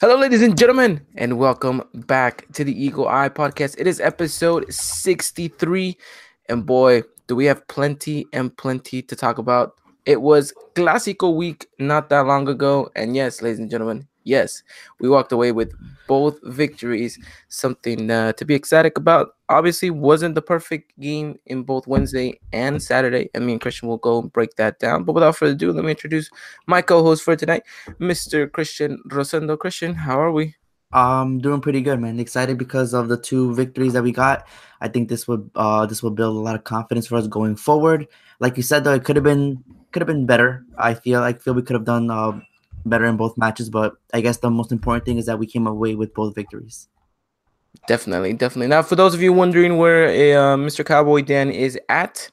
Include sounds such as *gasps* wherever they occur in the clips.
Hello, ladies and gentlemen, and welcome back to the Eagle Eye Podcast. It is episode 63, and boy, do we have plenty and plenty to talk about. It was Clásico week not that long ago, and yes, ladies and gentlemen, yes, we walked away with both victories. Something uh, to be ecstatic about. Obviously, wasn't the perfect game in both Wednesday and Saturday, and me and Christian will go and break that down. But without further ado, let me introduce my co-host for tonight, Mr. Christian Rosendo. Christian, how are we? Um, doing pretty good, man. Excited because of the two victories that we got. I think this would uh this will build a lot of confidence for us going forward. Like you said, though, it could have been could have been better. I feel I feel we could have done uh, better in both matches, but I guess the most important thing is that we came away with both victories. Definitely, definitely. Now, for those of you wondering where uh, Mr. Cowboy Dan is at,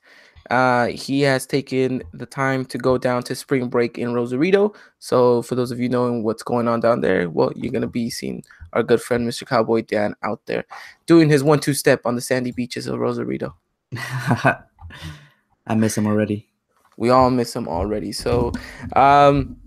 uh, he has taken the time to go down to spring break in Rosarito. So, for those of you knowing what's going on down there, well, you're gonna be seeing our good friend Mr. Cowboy Dan out there doing his one-two step on the sandy beaches of Rosarito. *laughs* I miss him already. We all miss him already. So, um,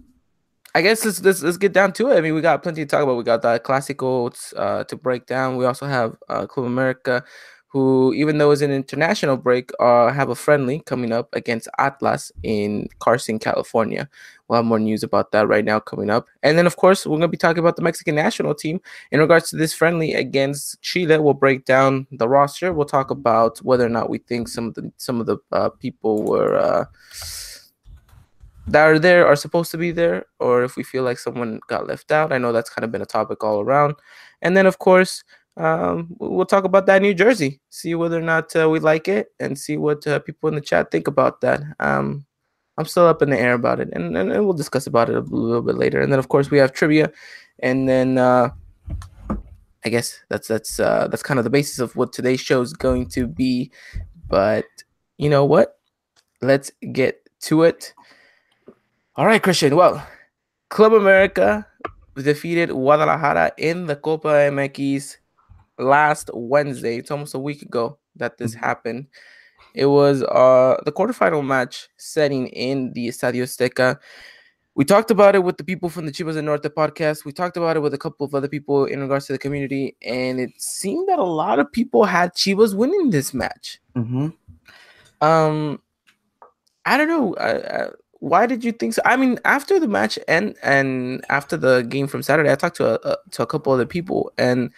I guess let's, let's let's get down to it. I mean, we got plenty to talk about. We got the Clásicos uh, to break down. We also have uh, Club America, who, even though it's an international break, uh, have a friendly coming up against Atlas in Carson, California. We'll have more news about that right now coming up. And then, of course, we're going to be talking about the Mexican national team in regards to this friendly against Chile. We'll break down the roster. We'll talk about whether or not we think some of the some of the uh, people were uh, that are there are supposed to be there, or if we feel like someone got left out. I know that's kind of been a topic all around. And then, of course, um, we'll talk about that New Jersey, see whether or not uh, we like it, and see what uh, people in the chat think about that. Um, I'm still up in the air about it, and, and, we'll discuss about it a little bit later. And then, of course, we have trivia, and then uh, I guess that's that's uh, that's kind of the basis of what today's show is going to be. But you know what? Let's get to it. All right, Christian. Well, Club America defeated Guadalajara in the Copa MX last Wednesday. It's almost a week ago that this mm-hmm. happened. It was uh the quarterfinal match setting in the Estadio Azteca. We talked about it with the people from the Chivas del Norte podcast. We talked about it with a couple of other people in regards to the community, and it seemed that a lot of people had Chivas winning this match. Mm-hmm. Um, I don't know. I, I, why did you think so? I mean, after the match and and after the game from Saturday, I talked to a, to a couple other people, and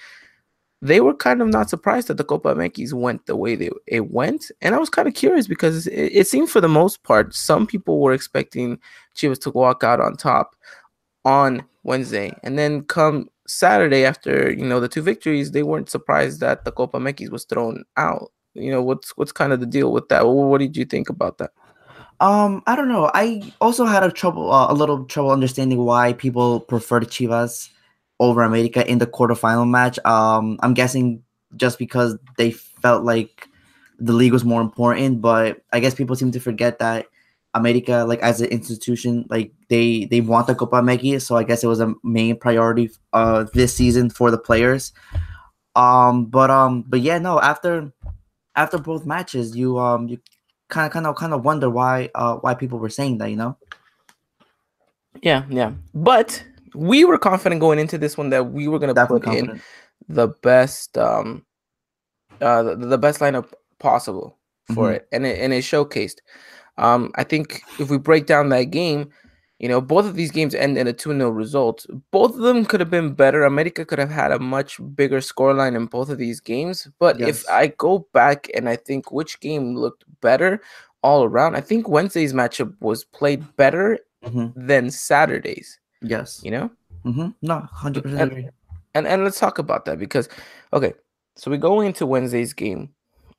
they were kind of not surprised that the Copa MX went the way they it went, and I was kind of curious because it, it seemed for the most part some people were expecting Chivas to walk out on top on Wednesday, and then come Saturday after you know the two victories, they weren't surprised that the Copa MX was thrown out. You know what's what's kind of the deal with that? What did you think about that? Um, I don't know. I also had a trouble, uh, a little trouble understanding why people prefer Chivas over America in the quarterfinal match. Um, I'm guessing just because they felt like the league was more important, but I guess people seem to forget that America, like as an institution, like they they want the Copa MX, so I guess it was a main priority uh this season for the players. Um, but um, but yeah, no. After after both matches, you um you kind of kind of kind of wonder why uh why people were saying that, you know? Yeah, yeah. But we were confident going into this one that we were gonna Definitely put confident. in the best um uh the, the best lineup possible for mm-hmm. it. And it and it showcased. Um I think if we break down that game, you know, both of these games end in a 2 0 result. Both of them could have been better. America could have had a much bigger scoreline in both of these games. But yes. if I go back and I think which game looked better all around, I think Wednesday's matchup was played better mm-hmm. than Saturday's. Yes. You know? Mm-hmm. No, 100% and, agree. And, and let's talk about that because, okay, so we go into Wednesday's game.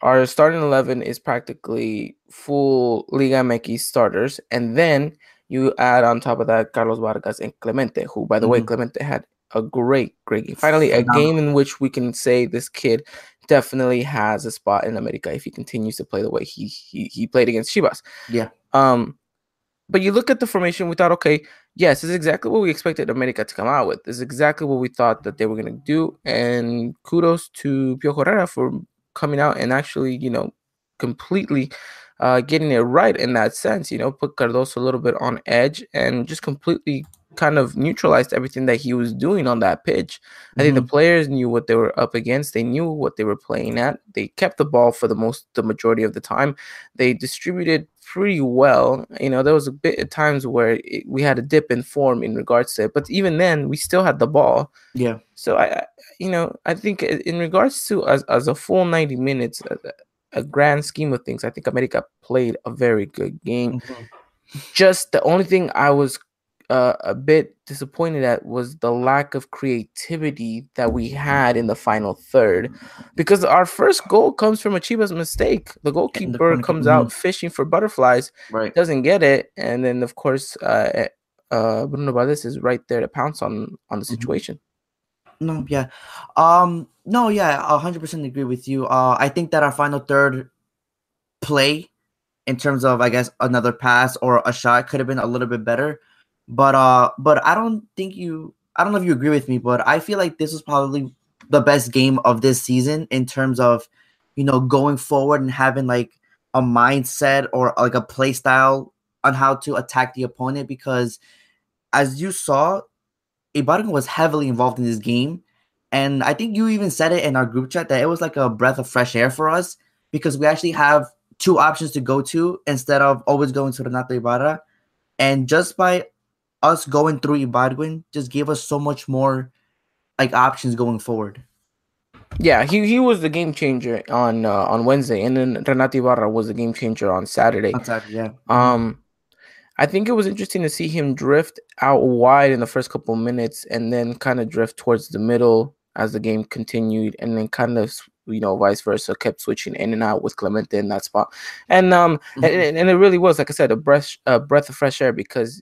Our starting 11 is practically full Liga MX starters. And then you add on top of that Carlos Vargas and Clemente, who, by the mm-hmm. way, Clemente had a great, great game. Finally, a game in which we can say this kid definitely has a spot in America if he continues to play the way he he, he played against Chivas. Yeah. Um, but you look at the formation, we thought, okay, yes, this is exactly what we expected America to come out with. This is exactly what we thought that they were going to do. And kudos to Pio Herrera for coming out and actually, you know, completely uh, getting it right in that sense. You know, put Cardozo a little bit on edge and just completely kind of neutralized everything that he was doing on that pitch. I think the Mhm. players knew what they were up against. They knew what they were playing at. They kept the ball for the most the majority of the time. They distributed pretty well. You know, there was a bit of times where it, we had a dip in form in regards to it, but even then, we still had the ball. Yeah. So I, I you know, I think in regards to as, as a full 90 minutes, a, grand scheme of things, I think America played a very good game. Mhm. Just the only thing I was uh, a bit disappointed at was the lack of creativity that we had in the final third, because our first goal comes from a Chivas mistake. The goalkeeper kick, comes out fishing for butterflies, Right. doesn't get it, and then of course, uh, eh, uh, Bruno Valdez is right there to pounce on on the Mhm. situation. No, yeah. Um, no, yeah, hundred percent agree with you. Uh, I think that our final third play, in terms of I guess another pass or a shot, could have been a little bit better. But uh, but I don't think you. I don't know if you agree with me, but I feel like this was probably the best game of this season in terms of, you know, going forward and having like a mindset or like a play style on how to attack the opponent. Because as you saw, Ibarguen was heavily involved in this game. And I think you even said it in our group chat that it was like a breath of fresh air for us because we actually have two options to go to instead of always going to Renato Ibarra. And just by us going through Ibarguen just gave us so much more like options going forward. Yeah, he, he was the game changer on uh, on Wednesday, and then Renato Ibarra was the game changer on Saturday. On Saturday, yeah. Um, I think it was interesting to see him drift out wide in the first couple minutes, and then kind of drift towards the middle as the game continued, and then kind of you know vice versa, kept switching in and out with Clemente in that spot, and um, and, and, and it really was like I said, a breath a breath of fresh air because.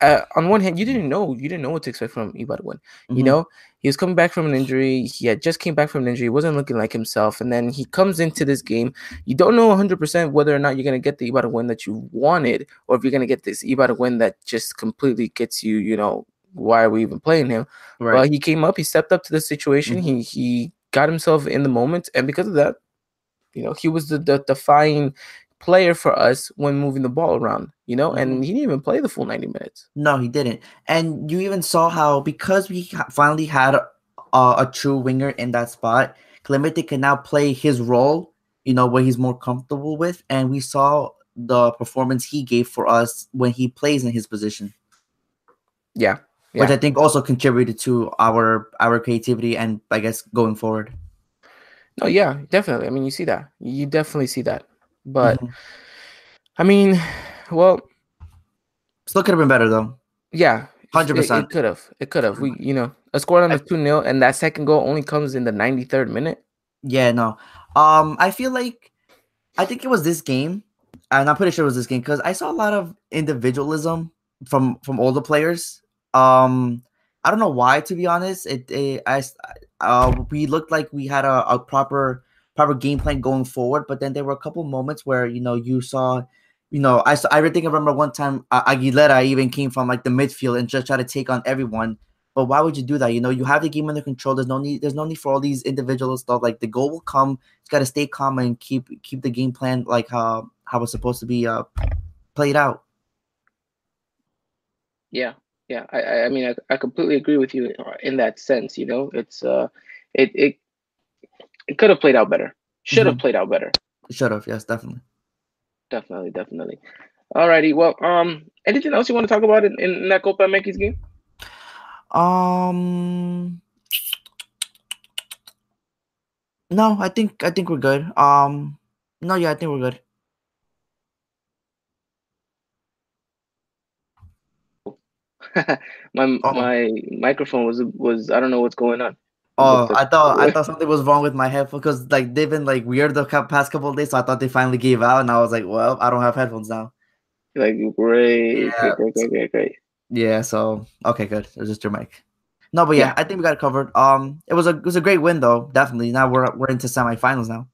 Uh, on one hand, you didn't know you didn't know what to expect from Ibarguen. You Mhm. know, he was coming back from an injury. He had just came back from an injury. He wasn't looking like himself. And then he comes into this game. You don't know 100% whether or not you're going to get the Ibarguen that you wanted or if you're going to get this Ibarguen that just completely gets you, you know, why are we even playing him? right. But he came up. He stepped up to the situation. Mm-hmm. He he got himself in the moment. And because of that, you know, he was the, the defining player for us when moving the ball around, you know, and mm-hmm. he didn't even play the full 90 minutes. No, he didn't. And you even saw how because we finally had a, a true winger in that spot, Clemente can now play his role, you know, what he's more comfortable with. And we saw the performance he gave for us when he plays in his position, Yeah. Which I think also contributed to our our creativity and I guess going forward. No, yeah, definitely. I mean, you see that. You definitely see that. But Mhm. I mean, well, still could have been better though. yeah, 100%. It could have. It could have. We, you know, a score on the two 0 and that second goal only comes in the ninety third minute. Yeah, no. Um, I feel like I think it was this game, and I'm pretty sure it was this game because I saw a lot of individualism from from all the players. Um, I don't know why, to be honest. It, it I uh we looked like we had a, a proper proper game plan going forward, but then there were a couple moments where you know you saw. You know, I I think I remember one time uh, Aguilera even came from like the midfield and just tried to take on everyone. But why would you do that? You know, you have the game under control. There's no need. There's no need for all these individual stuff. Like the goal will come. It's got to stay calm and keep keep the game plan like how how it's supposed to be uh played out. Yeah, yeah. I, I, mean, I, I completely agree with you in that sense. You know, it's uh, it it it could have played out better. Should have played out better. Should have. Yes, definitely. Definitely, definitely. Alrighty. Well, um, anything else you want to talk about in, in that Copa MX game? Um. No, I think I think we're good. Um. No, yeah, I think we're good. *laughs* my Oh. my microphone was was I don't know what's going on. Oh, *laughs* I thought I thought something was wrong with my headphones because like they've been like weird the past couple of days, so I thought they finally gave out, and I was like, well, I don't have headphones now. Like great, Yeah. great, great, great, great. Yeah, so okay, good. It was just your mic. No, but yeah, Yeah. I think we got it covered. Um, it was a it was a great win though, definitely. Now we're we're into semifinals now.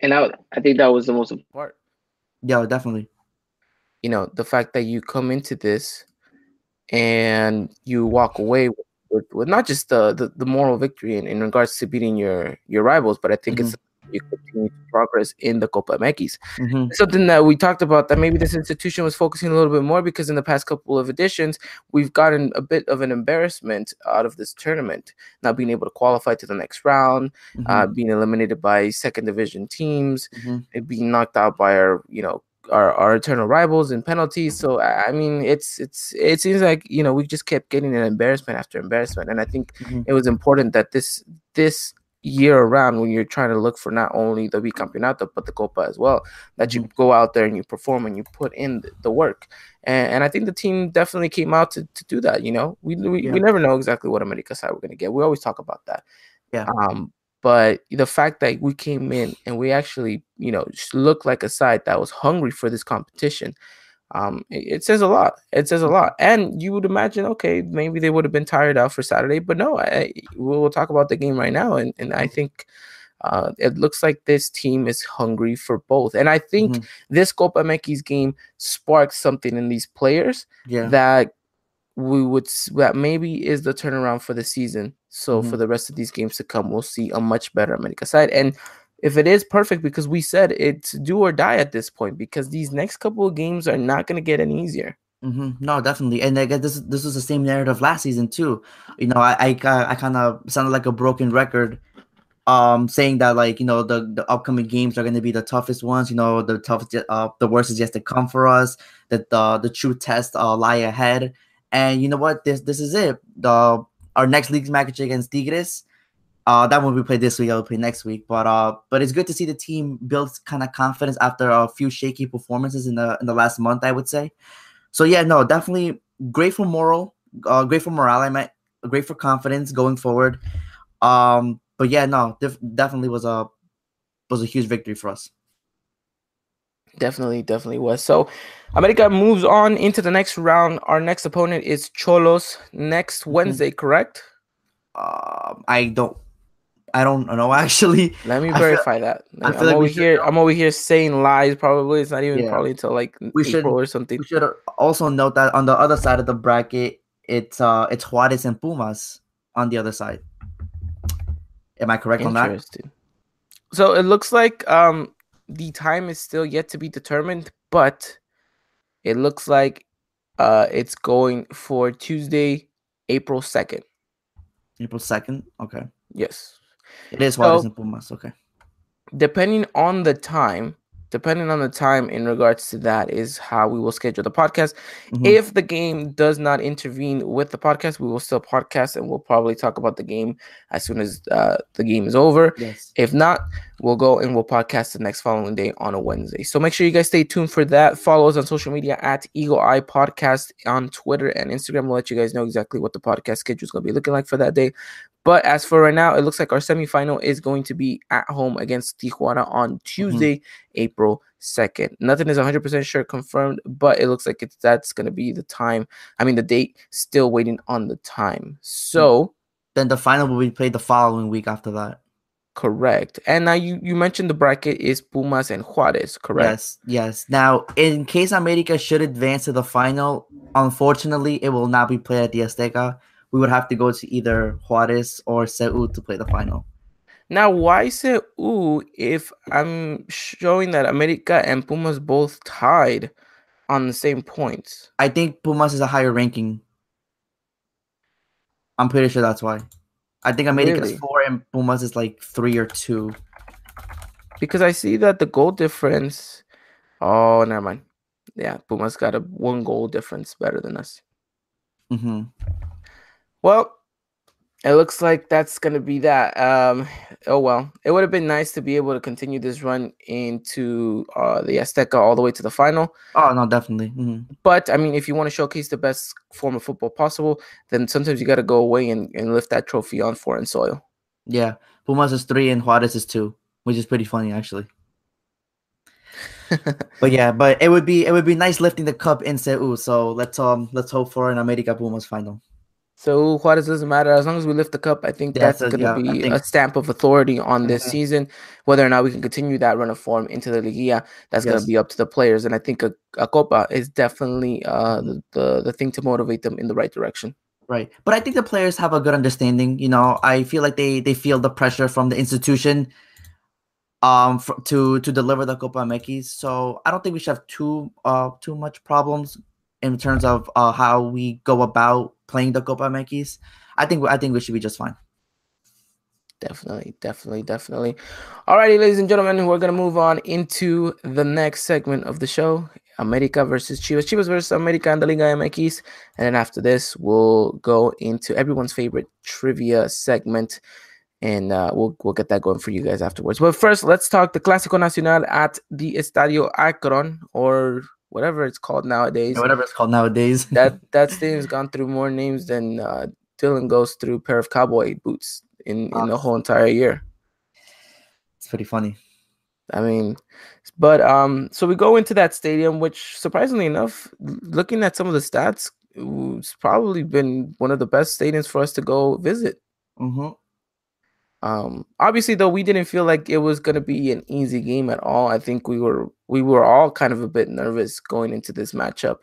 And I I think that was the most important part. Yeah, definitely. You know, the fact that you come into this and you walk away with, with not just the, the the moral victory in, in regards to beating your your rivals, but I think it's you continue to progress in the Copa MX. Mhm. Something that we talked about that maybe this institution was focusing a little bit more because in the past couple of editions, we've gotten a bit of an embarrassment out of this tournament, not being able to qualify to the next round, uh, Mhm. being eliminated by second division teams, Mhm. and being knocked out by our, you know, our, our eternal rivals and penalties. So I mean, it's it's it seems like you know we just kept getting an embarrassment after embarrassment, and I think Mhm. it was important that this this year around when you're trying to look for not only the bicampeonato but the copa as well that you go out there and you perform and you put in the, the work and, and i think the team definitely came out to, to do that you know we, we, Yeah. we never know exactly what america side we're going to get we always talk about that Yeah. um but the fact that we came in and we actually you know looked like a side that was hungry for this competition um it, it says a lot it says a lot and you would imagine okay maybe they would have been tired out for saturday but no I, we'll talk about the game right now and, and i think uh, it looks like this team is hungry for both and i think Mhm. this copa MX game sparked something in these players Yeah. that we would that maybe is the turnaround for the season. So for Mhm. the rest of these games to come, we'll see a much better America side. And if it is perfect, because we said it's do or die at this point, because these next couple of games are not going to get any easier. hmm No, definitely, and I guess this this was the same narrative last season too. You know, I I, I kind of sounded like a broken record, um, saying that like you know the the upcoming games are going to be the toughest ones. You know, the toughest, uh, the worst is yet to come for us. That the the true test uh, lie ahead. And you know what? This this is it. The our next league match against Tigres. Uh, that one we play this week. I'll play next week. But uh, but it's good to see the team build kind of confidence after a few shaky performances in the in the last month. I would say. So yeah, no, definitely great for moral, uh, great for morale. I meant great for confidence going forward. Um, but yeah, no, def- definitely was a was a huge victory for us. Definitely, definitely was. So America moves on into the next round. Our next opponent is Xolos next Wednesday, correct? Um, I don't, I don't know *laughs* actually. Let me I feel- verify that. I I'm like over here. know. I'm over here saying lies. Probably it's not even Yeah. probably until like We April should- or something. We should also note that on the other side of the bracket, it's uh it's Juarez and Pumas on the other side. Am I correct on that? So it looks like um the time is still yet to be determined, but it looks like uh it's going for Tuesday, April second. April second. Okay, Yes. it is Juarez So- and Pumas. Okay. Depending on the time, depending on the time in regards to that is how we will schedule the podcast. Mhm. If the game does not intervene with the podcast, we will still podcast and we'll probably talk about the game as soon as uh, the game is over. yes. If not, we'll go and we'll podcast the next following day on a Wednesday. So make sure you guys stay tuned for that. Follow us on social media at Eagle Eye Podcast on Twitter and Instagram. We'll let you guys know exactly what the podcast schedule is going to be looking like for that day. But as for right now, it looks like our semifinal is going to be at home against Tijuana on mm-hmm. Tuesday, April 2nd. Nothing is 100% sure confirmed, but it looks like it's that's going to be the time. I mean, the date, still waiting on the time. So. Mm. Then the final will be played the following week after that. Correct. And now you, you mentioned the bracket is Pumas and Juarez, correct? Yes, yes. Now, in case America should advance to the final, unfortunately, it will not be played at the Azteca. We would have to go to either Juarez or CU to play the final. Now, why ooh if I'm showing that America and Pumas both tied on the same points? I think Pumas is a higher ranking. I'm pretty sure that's why. I think America Really? is four and Pumas is like three or two. Because I see that the goal difference. Oh, never mind. Yeah, Pumas got a one goal difference better than us. hmm Well, it looks like that's gonna be that. Um, oh well, it would have been nice to be able to continue this run into uh, the Azteca all the way to the final. Oh no, definitely. hmm But I mean, if you want to showcase the best form of football possible, then sometimes you got to go away and, and lift that trophy on foreign soil. Yeah, Pumas is three and Juarez is two, which is pretty funny actually. *laughs* But yeah, but it would be it would be nice lifting the cup in CU. So let's um let's hope for an America Pumas final. So Juarez doesn't matter as long as we lift the cup. I think that's so, going to yeah, be think- a stamp of authority on this Mhm. season. Whether or not we can continue that run of form into the Liga, that's going to be up to the players. And I think a, a Copa is definitely uh, the, the the thing to motivate them in the right direction. Right. But I think the players have a good understanding. You know, I feel like they they feel the pressure from the institution. um for, to to deliver the Copa MX. So I don't think we should have too uh too much problems in terms of uh how we go about playing the Copa MX. I think I think we should be just fine. Definitely, definitely, definitely. Alrighty, ladies and gentlemen, we're gonna move on into the next segment of the show. America versus Chivas, Chivas versus America and the Liga MX. And then after this, we'll go into everyone's favorite trivia segment. And uh, we'll we'll get that going for you guys afterwards. But first, let's talk the Clásico Nacional at the Estadio Akron, or whatever it's called nowadays. Yeah, whatever it's called nowadays. that *laughs* that stadium's gone through more names than uh, Dylan goes through a pair of cowboy boots in in the whole entire year. It's pretty funny. I mean, but um, so we go into that stadium, which surprisingly enough, looking at some of the stats, it's probably been one of the best stadiums for us to go visit. Mm-hmm. Um, obviously, though, we didn't feel like it was gonna be an easy game at all. I think we were we were all kind of a bit nervous going into this matchup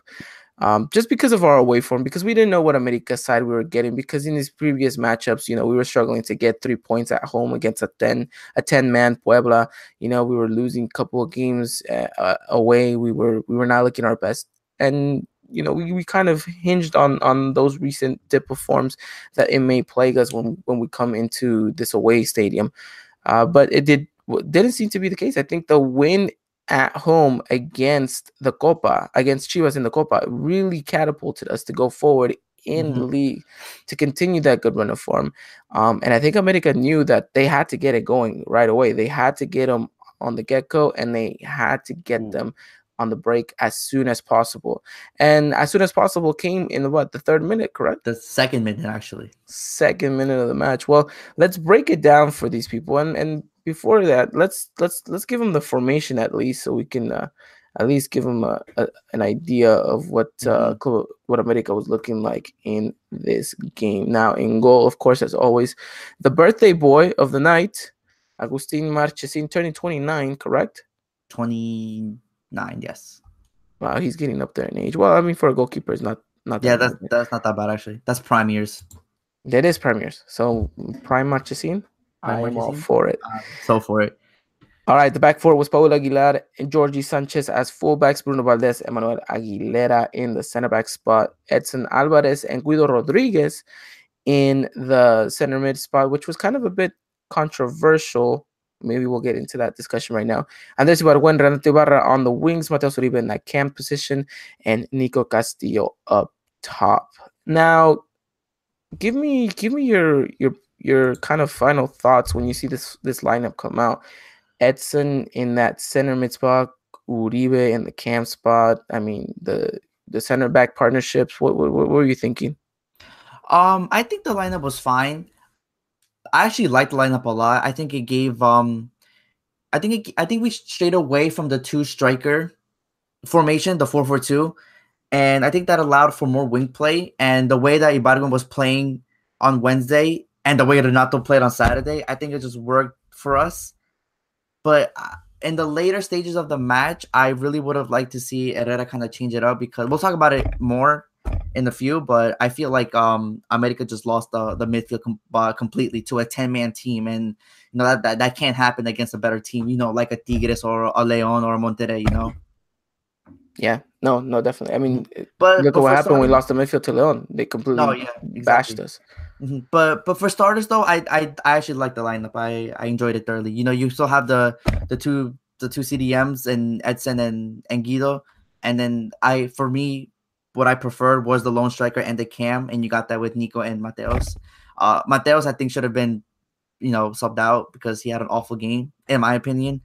um, just because of our away form, because we didn't know what America side we were getting. Because in these previous matchups, you know, we were struggling to get three points at home against a ten a ten man Puebla. You know, we were losing a couple of games uh, uh, away. We were we were not looking our best, and you know, we, we kind of hinged on on those recent dip of forms that it may plague us when when we come into this away stadium. Uh, but it did didn't seem to be the case. I think the win at home against the Copa, against Chivas in the Copa, really catapulted us to go forward in mm-hmm. the league to continue that good run of form. Um, and I think America knew that they had to get it going right away. They had to get them on the get go and they had to get mm. them on the break as soon as possible. And as soon as possible came in what the third minute, correct? The second minute, actually. Second minute of the match. Well, let's break it down for these people. And and before that, let's let's let's give them the formation at least, so we can uh, at least give them a, a, an idea of what uh, mm-hmm. what America was looking like in this game. Now, in goal, of course, as always, the birthday boy of the night, Agustin Marchesin, turning 29, correct? 29, yes. Wow, he's getting up there in age. Well, I mean, for a goalkeeper, it's not not. Yeah, that's bad. that's not that bad actually. That's prime years. That is prime years. So prime Marchesin. I'm all for it. Uh, so for it. All right, the back four was Paul Aguilar and Georgie Sanchez as fullbacks, Bruno Valdez, Emmanuel Aguilera in the center back spot, Edson Alvarez and Guido Rodriguez in the center mid spot, which was kind of a bit controversial. Maybe we'll get into that discussion right now. Andres Ibargüen, Renato Ibarra on the wings, Mateus Uribe in that camp position, and Nico Castillo up top. Now, give me give me your your your kind of final thoughts when you see this this lineup come out. Edson in that center mid spot, Uribe in the camp spot. I mean the the center back partnerships. What, what what were you thinking? Um, I think the lineup was fine. I actually liked the lineup a lot. I think it gave um, I think it, I think we strayed away from the two striker formation, the four four two, and I think that allowed for more wing play. And the way that Ibargüen was playing on Wednesday, and the way Renato played on Saturday, I think it just worked for us. But uh, in the later stages of the match, I really would have liked to see Herrera kind of change it up because we'll talk about it more in a few. But I feel like um America just lost the the midfield com- uh, completely to a ten man team, and you know that, that that can't happen against a better team. You know, like a Tigres or a Leon or a Monterrey. You know. Yeah, no, no, definitely. I mean, but look at what happened when we lost the midfield to Leon. They completely no, yeah, exactly. bashed us. Mm-hmm. But but for starters though, I I, I actually like the lineup. I I enjoyed it thoroughly. You know, you still have the the two the two CDMs and Edson and and Guido, and then I for me, what I preferred was the lone striker and the cam, and you got that with Nico and Mateus. Uh, Mateus I think should have been, you know, subbed out because he had an awful game in my opinion.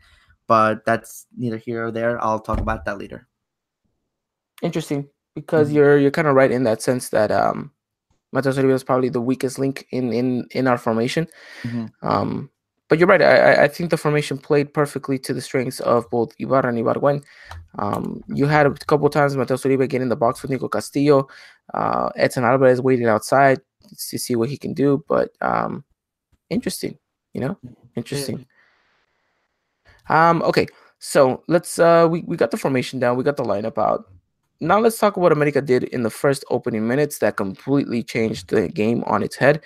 But that's neither here or there. I'll talk about that later. Interesting, because mm-hmm. you're you're kind of right in that sense that um Uribe is probably the weakest link in in in our formation. Mm-hmm. Um, but you're right. I, I think the formation played perfectly to the strengths of both Ibarra and Ibargüen. Um, you had a couple times Mateus Uribe get in the box with Nico Castillo. Uh, Edson Alvarez waiting outside to see what he can do. But um, interesting, you know, interesting. Um, okay, so let's uh, we we got the formation down. We got the lineup out now let's talk about what America did in the first opening minutes that completely changed the game on its head.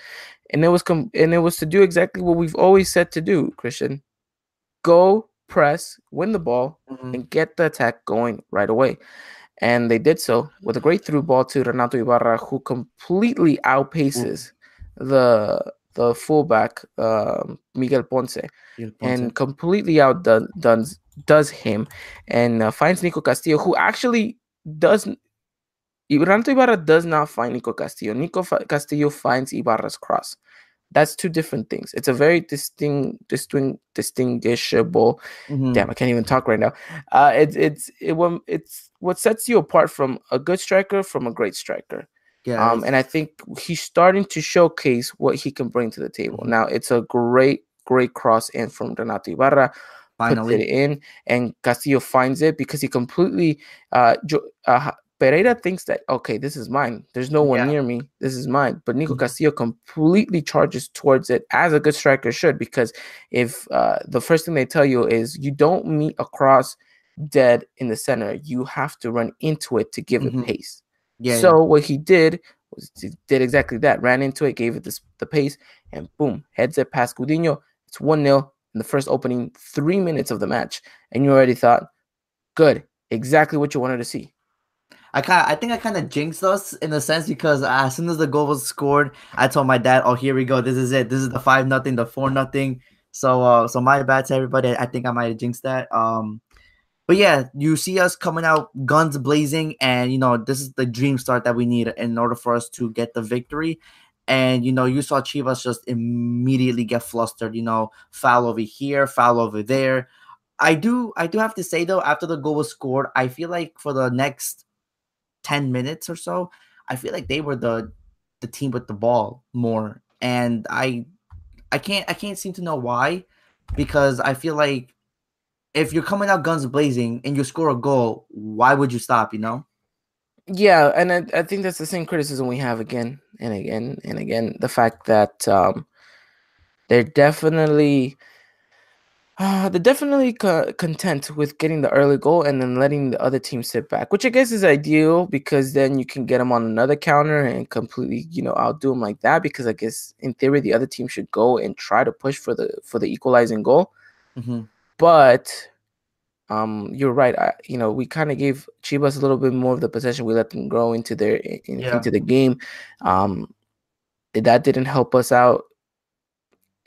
And it was com- and it was to do exactly what we've always said to do, Christian. go press, win the ball, Mhm. and get the attack going right away. And they did so with a great through ball to Renato Ibarra, who completely outpaces the the fullback um, Miguel Ponce and completely outdone does, does him and uh, finds Nico Castillo, who actually doesn't. Renato Ibarra does not find Nico Castillo. Nico Castillo finds Ibarra's cross. That's two different things. It's a very distinct, distinct, distinguishable. Mhm. Damn, I can't even talk right now. Uh, it's it's it, it's what sets you apart from a good striker from a great striker. Yeah, Um, and I think he's starting to showcase what he can bring to the table. Mhm. Now it's a great, great cross in from Renato Ibarra puts it finally. in, and Castillo finds it because he completely. Uh, Jo- uh, Pereira thinks that okay, this is mine. There's no one Yeah. near me. This is mine. But Nico Mhm. Castillo completely charges towards it as a good striker should, because if uh, the first thing they tell you is you don't meet across dead in the center, you have to run into it to give Mhm. it pace. Yeah, so what he did was he did exactly that. Ran into it, gave it this, the pace, and boom, heads it past Gudiño. It's one 0 in the first opening three minutes of the match, and you already thought, good, exactly what you wanted to see. I kind I think I kind of jinxed us in a sense because as soon as the goal was scored, I told my dad, "Oh, here we go. This is it. This is the five nothing, the four nothing." So, uh, so my bad to everybody. I think I might have jinxed that. Um, but yeah, you see us coming out guns blazing, and you know this is the dream start that we need in order for us to get the victory. And you know, you saw Chivas just immediately get flustered. You know, foul over here, foul over there. I do, I do have to say though, after the goal was scored, I feel like for the next 10 minutes or so, I feel like they were the the team with the ball more. And I I can't I can't seem to know why because I feel like if you're coming out guns blazing and you score a goal, why would you stop, you know? Yeah, and I, I think that's the same criticism we have again and again and again. The fact that um, they're definitely uh, they're definitely co- content with getting the early goal and then letting the other team sit back, which I guess is ideal because then you can get them on another counter and completely, you know, outdo them like that. Because I guess in theory the other team should go and try to push for the for the equalizing goal. Mhm. But um, you're right. I, you know, we kind of gave Chivas a little bit more of the possession. We let them grow into their in, Yeah. into the game. Um, that didn't help us out.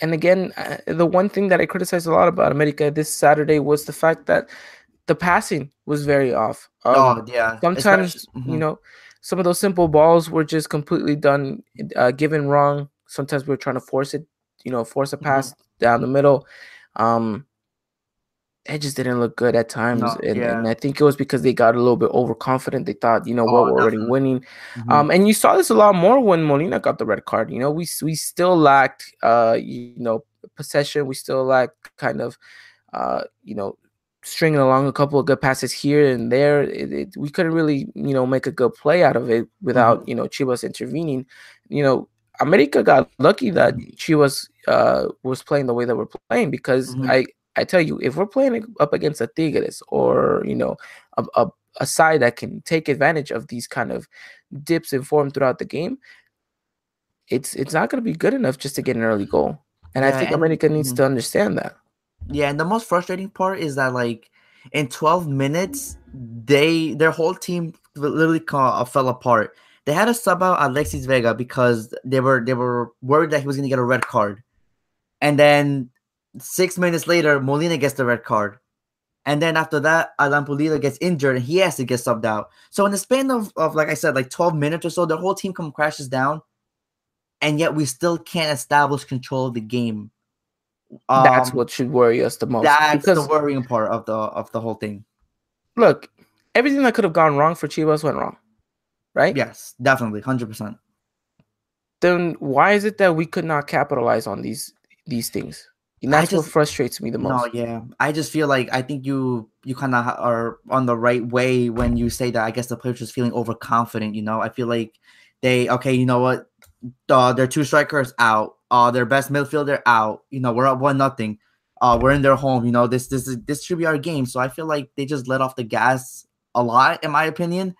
And again, uh, the one thing that I criticized a lot about America this Saturday was the fact that the passing was very off. Um, oh, yeah. sometimes Especially- you know some of those simple balls were just completely done uh, given wrong sometimes we were trying to force it you know force a Mhm. pass down the middle um it just didn't look good at times No, and, and i think it was because they got a little bit overconfident they thought you know what Oh, we're already definitely. winning Mhm. um, and you saw this a lot more when Molina got the red card. You know, we we still lacked, uh, you know, possession. We still lacked kind of, uh, you know, stringing along a couple of good passes here and there. It, it, we couldn't really, you know, make a good play out of it without, you know, Chivas intervening. You know, America got lucky that Chivas uh, was playing the way that we're playing because Mhm. I. I tell you, if we're playing up against a Tigres or you know a, a, a side that can take advantage of these kind of dips in form throughout the game, it's it's not going to be good enough just to get an early goal. And I think and- America needs mhm. to understand that. Yeah, and the most frustrating part is that like in 12 minutes, they their whole team literally uh, fell apart. They had to sub out Alexis Vega because they were they were worried that he was gonna get a red card, and then six minutes later, Molina gets the red card, and then after that, Alan Pulido gets injured and he has to get subbed out. So in the span of, of like I said, like 12 minutes or so, the whole team come crashes down, and yet we still can't establish control of the game. That's Um, what should worry us the most. that's because the worrying part of the of the whole thing. look, everything that could have gone wrong for Chivas went wrong, right? Yes, definitely, hundred percent. Then why is it that we could not capitalize on these these things? And that's what just- frustrates me the most. No, yeah, I just feel like I think you you kind of are on the right way when you say that. I guess the players just feeling overconfident. You know, I feel like they okay. You know what? Uh, their two strikers out. Uh, their best midfielder out. You know, we're up one nothing. Uh, we're in their home. You know, this this is this should be our game. So I feel like they just let off the gas a lot, in my opinion.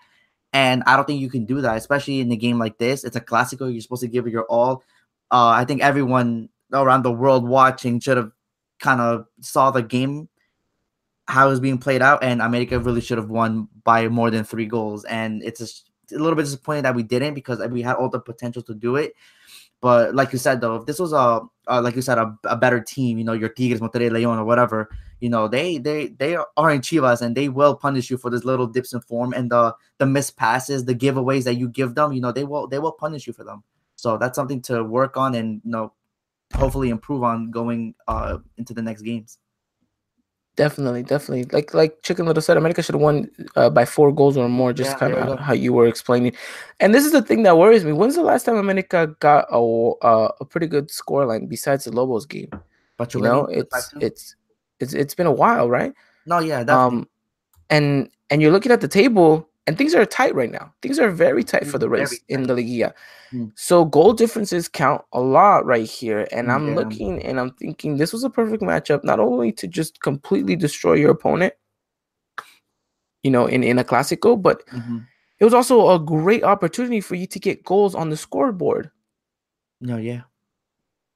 And I don't think you can do that, especially in a game like this. It's a clásico. You're supposed to give it your all. Uh, I think everyone around the world watching should have kind of saw the game how it was being played out, and America really should have won by more than three goals. And it's a, a little bit disappointing that we didn't because we had all the potential to do it. But like you said, though, if this was a, a like you said, a, a, better team, you know, your Tigres, Monterrey, Leon, or whatever, you know, they they they are in Chivas and they will punish you for this little dips in form and the the missed passes, the giveaways that you give them. You know, they will they will punish you for them. So that's something to work on and you know, hopefully improve on going uh into the next games. Definitely, definitely. Like like Chicken Little said, America should have won uh, by four goals or more. Just yeah, kind of how you were explaining. And this is the thing that worries me. When's the last time America got a uh, a pretty good score line besides the Lobos game? But you know, it's it's it's it's been a while, right? No, yeah, definitely. Um, and and you're looking at the table, and things are tight right now. Things are very tight for the race in the Liga. Mm. So goal differences count a lot right here. And mm, I'm yeah. looking and I'm thinking this was a perfect matchup, not only to just completely destroy your opponent, you know, in, in a clásico, but mm-hmm. it was also a great opportunity for you to get goals on the scoreboard. No, yeah.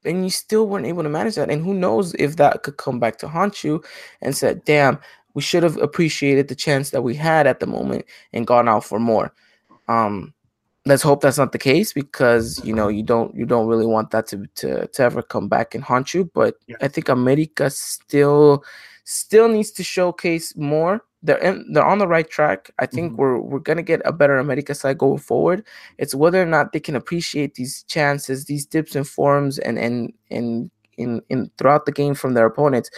And you still weren't able to manage that. And who knows if that could come back to haunt you and said, damn, we should have appreciated the chance that we had at the moment and gone out for more. Um, let's hope that's not the case because you know you don't you don't really want that to to, to ever come back and haunt you. But yeah. I think America still still needs to showcase more. They're in, they're on the right track. I think mm-hmm. we're we're gonna get a better America side going forward. It's whether or not they can appreciate these chances, these dips and forms, and and and in in throughout the game from their opponents.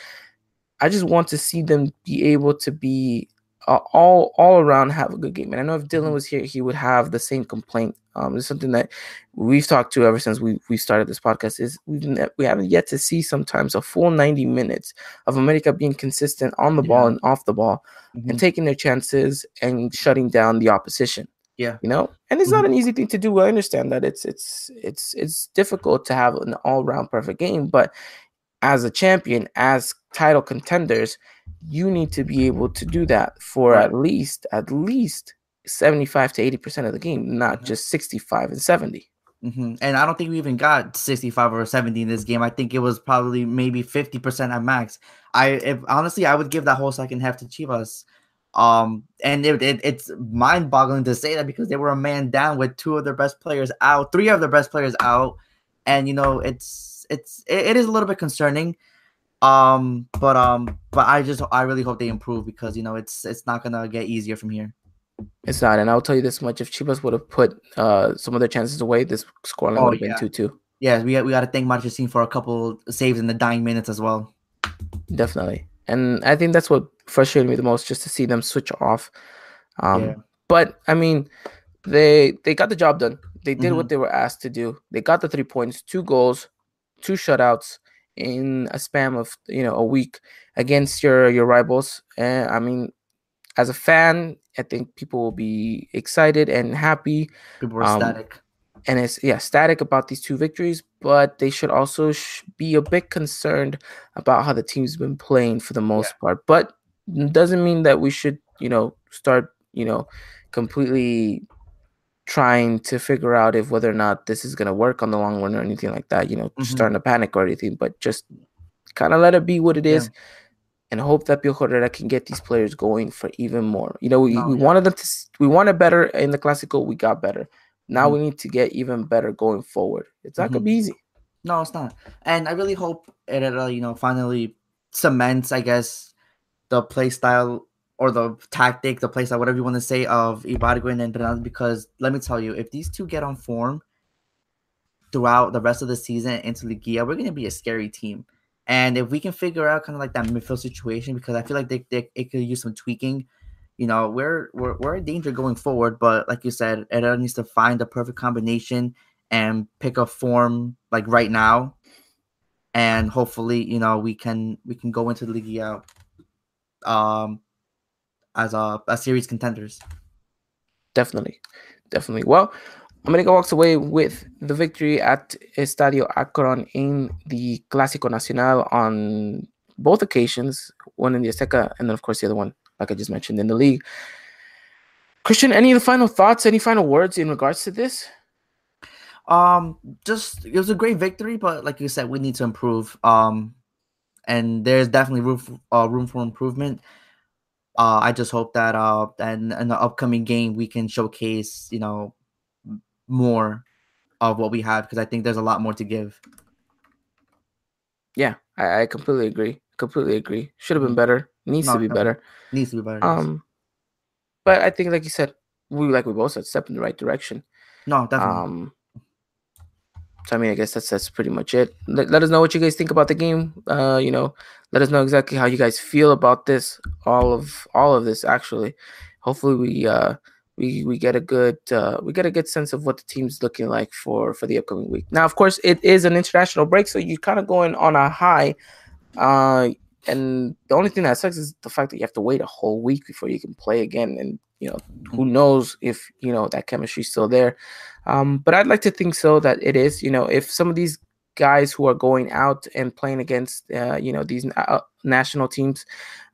I just want to see them be able to be uh, all all around have a good game. And I know if Dylan mm-hmm. was here, he would have the same complaint. Um, it's something that we've talked to ever since we we started this podcast. Is we've ne- we haven't yet to see sometimes a full ninety minutes of America being consistent on the yeah. ball and off the ball, mm-hmm. and taking their chances and shutting down the opposition. Yeah, you know, and it's mm-hmm. not an easy thing to do. I understand that it's it's it's it's difficult to have an all round perfect game, but as a champion, as title contenders, you need to be able to do that for right. at least at least 75 to 80 percent of the game, not mm-hmm. just 65 and 70. Mm-hmm. And I don't think we even got 65 or 70 in this game. I think it was probably maybe 50 percent at max. I if honestly, I would give that whole second half to Chivas. Um, and it, it, it's mind boggling to say that because they were a man down with two of their best players out, three of their best players out, and you know it's it's it, it is a little bit concerning. Um, but um, but I just I really hope they improve because you know it's it's not gonna get easier from here. It's not, and I'll tell you this much: if Chivas would have put uh some of their chances away, this scoreline oh, would have yeah. been two two. Yeah, we we got to thank Marchesín for a couple saves in the dying minutes as well. Definitely, and I think that's what frustrated me the most, just to see them switch off. Um, yeah. but I mean, they they got the job done. They did mm-hmm. what they were asked to do. They got the three points, two goals two shutouts in a span of you know a week against your your rivals. And I mean, as a fan, I think people will be excited and happy. People are um, static. And it's yeah, static about these two victories, but they should also sh- be a bit concerned about how the team's been playing for the most yeah. part. But doesn't mean that we should, you know, start, you know, completely trying to figure out if whether or not this is going to work on the long run or anything like that, you know, mm-hmm. starting to panic or anything, but just kind of let it be what it is yeah. and hope that Piojo Herrera can get these players going for even more. You know, we, oh, we yeah. wanted them to, we wanted better in the clásico, we got better. Now mm-hmm. we need to get even better going forward. It's not mm-hmm. gonna be easy. No, it's not. And I really hope Herrera, you know, finally cements, I guess, the play style or the tactic, the place, whatever you want to say, of Ibargüen and Bernal, because let me tell you, if these two get on form throughout the rest of the season into Liguilla, we're going to be a scary team. And if we can figure out kind of like that midfield situation, because I feel like they, they it could use some tweaking, you know, we're we're we're in danger going forward. But like you said, Herrera needs to find the perfect combination and pick a form like right now, and hopefully, you know, we can we can go into the Liguilla um as a, a series contenders. Definitely, definitely. Well, America walks away with the victory at Estadio Akron in the Clásico Nacional on both occasions, one in the Azteca, and then of course the other one, like I just mentioned, in the league. Christian, any of the final thoughts, any final words in regards to this? Um, just it was a great victory, but like you said, we need to improve. Um, and there's definitely room for, uh, room for improvement. Uh, I just hope that uh, and in the upcoming game we can showcase, you know, more of what we have because I think there's a lot more to give. Yeah, I, I completely agree. Completely agree. Should have been better. Needs No, to be better. Needs to be better. yes. Um, but I think, like you said, we like we both said, step in the right direction. no, definitely. Um, so I mean, I guess that's that's pretty much it. Let, let us know what you guys think about the game. Uh, you know, let us know exactly how you guys feel about this. All of all of this, actually. Hopefully, we uh we we get a good uh we get a good sense of what the team's looking like for for the upcoming week. Now, of course, it is an international break, so you're kind of going on a high. Uh, and the only thing that sucks is the fact that you have to wait a whole week before you can play again, and you know who knows if you know that chemistry's still there. Um, but I'd like to think so that it is. You know, if some of these guys who are going out and playing against, uh, you know, these uh, national teams,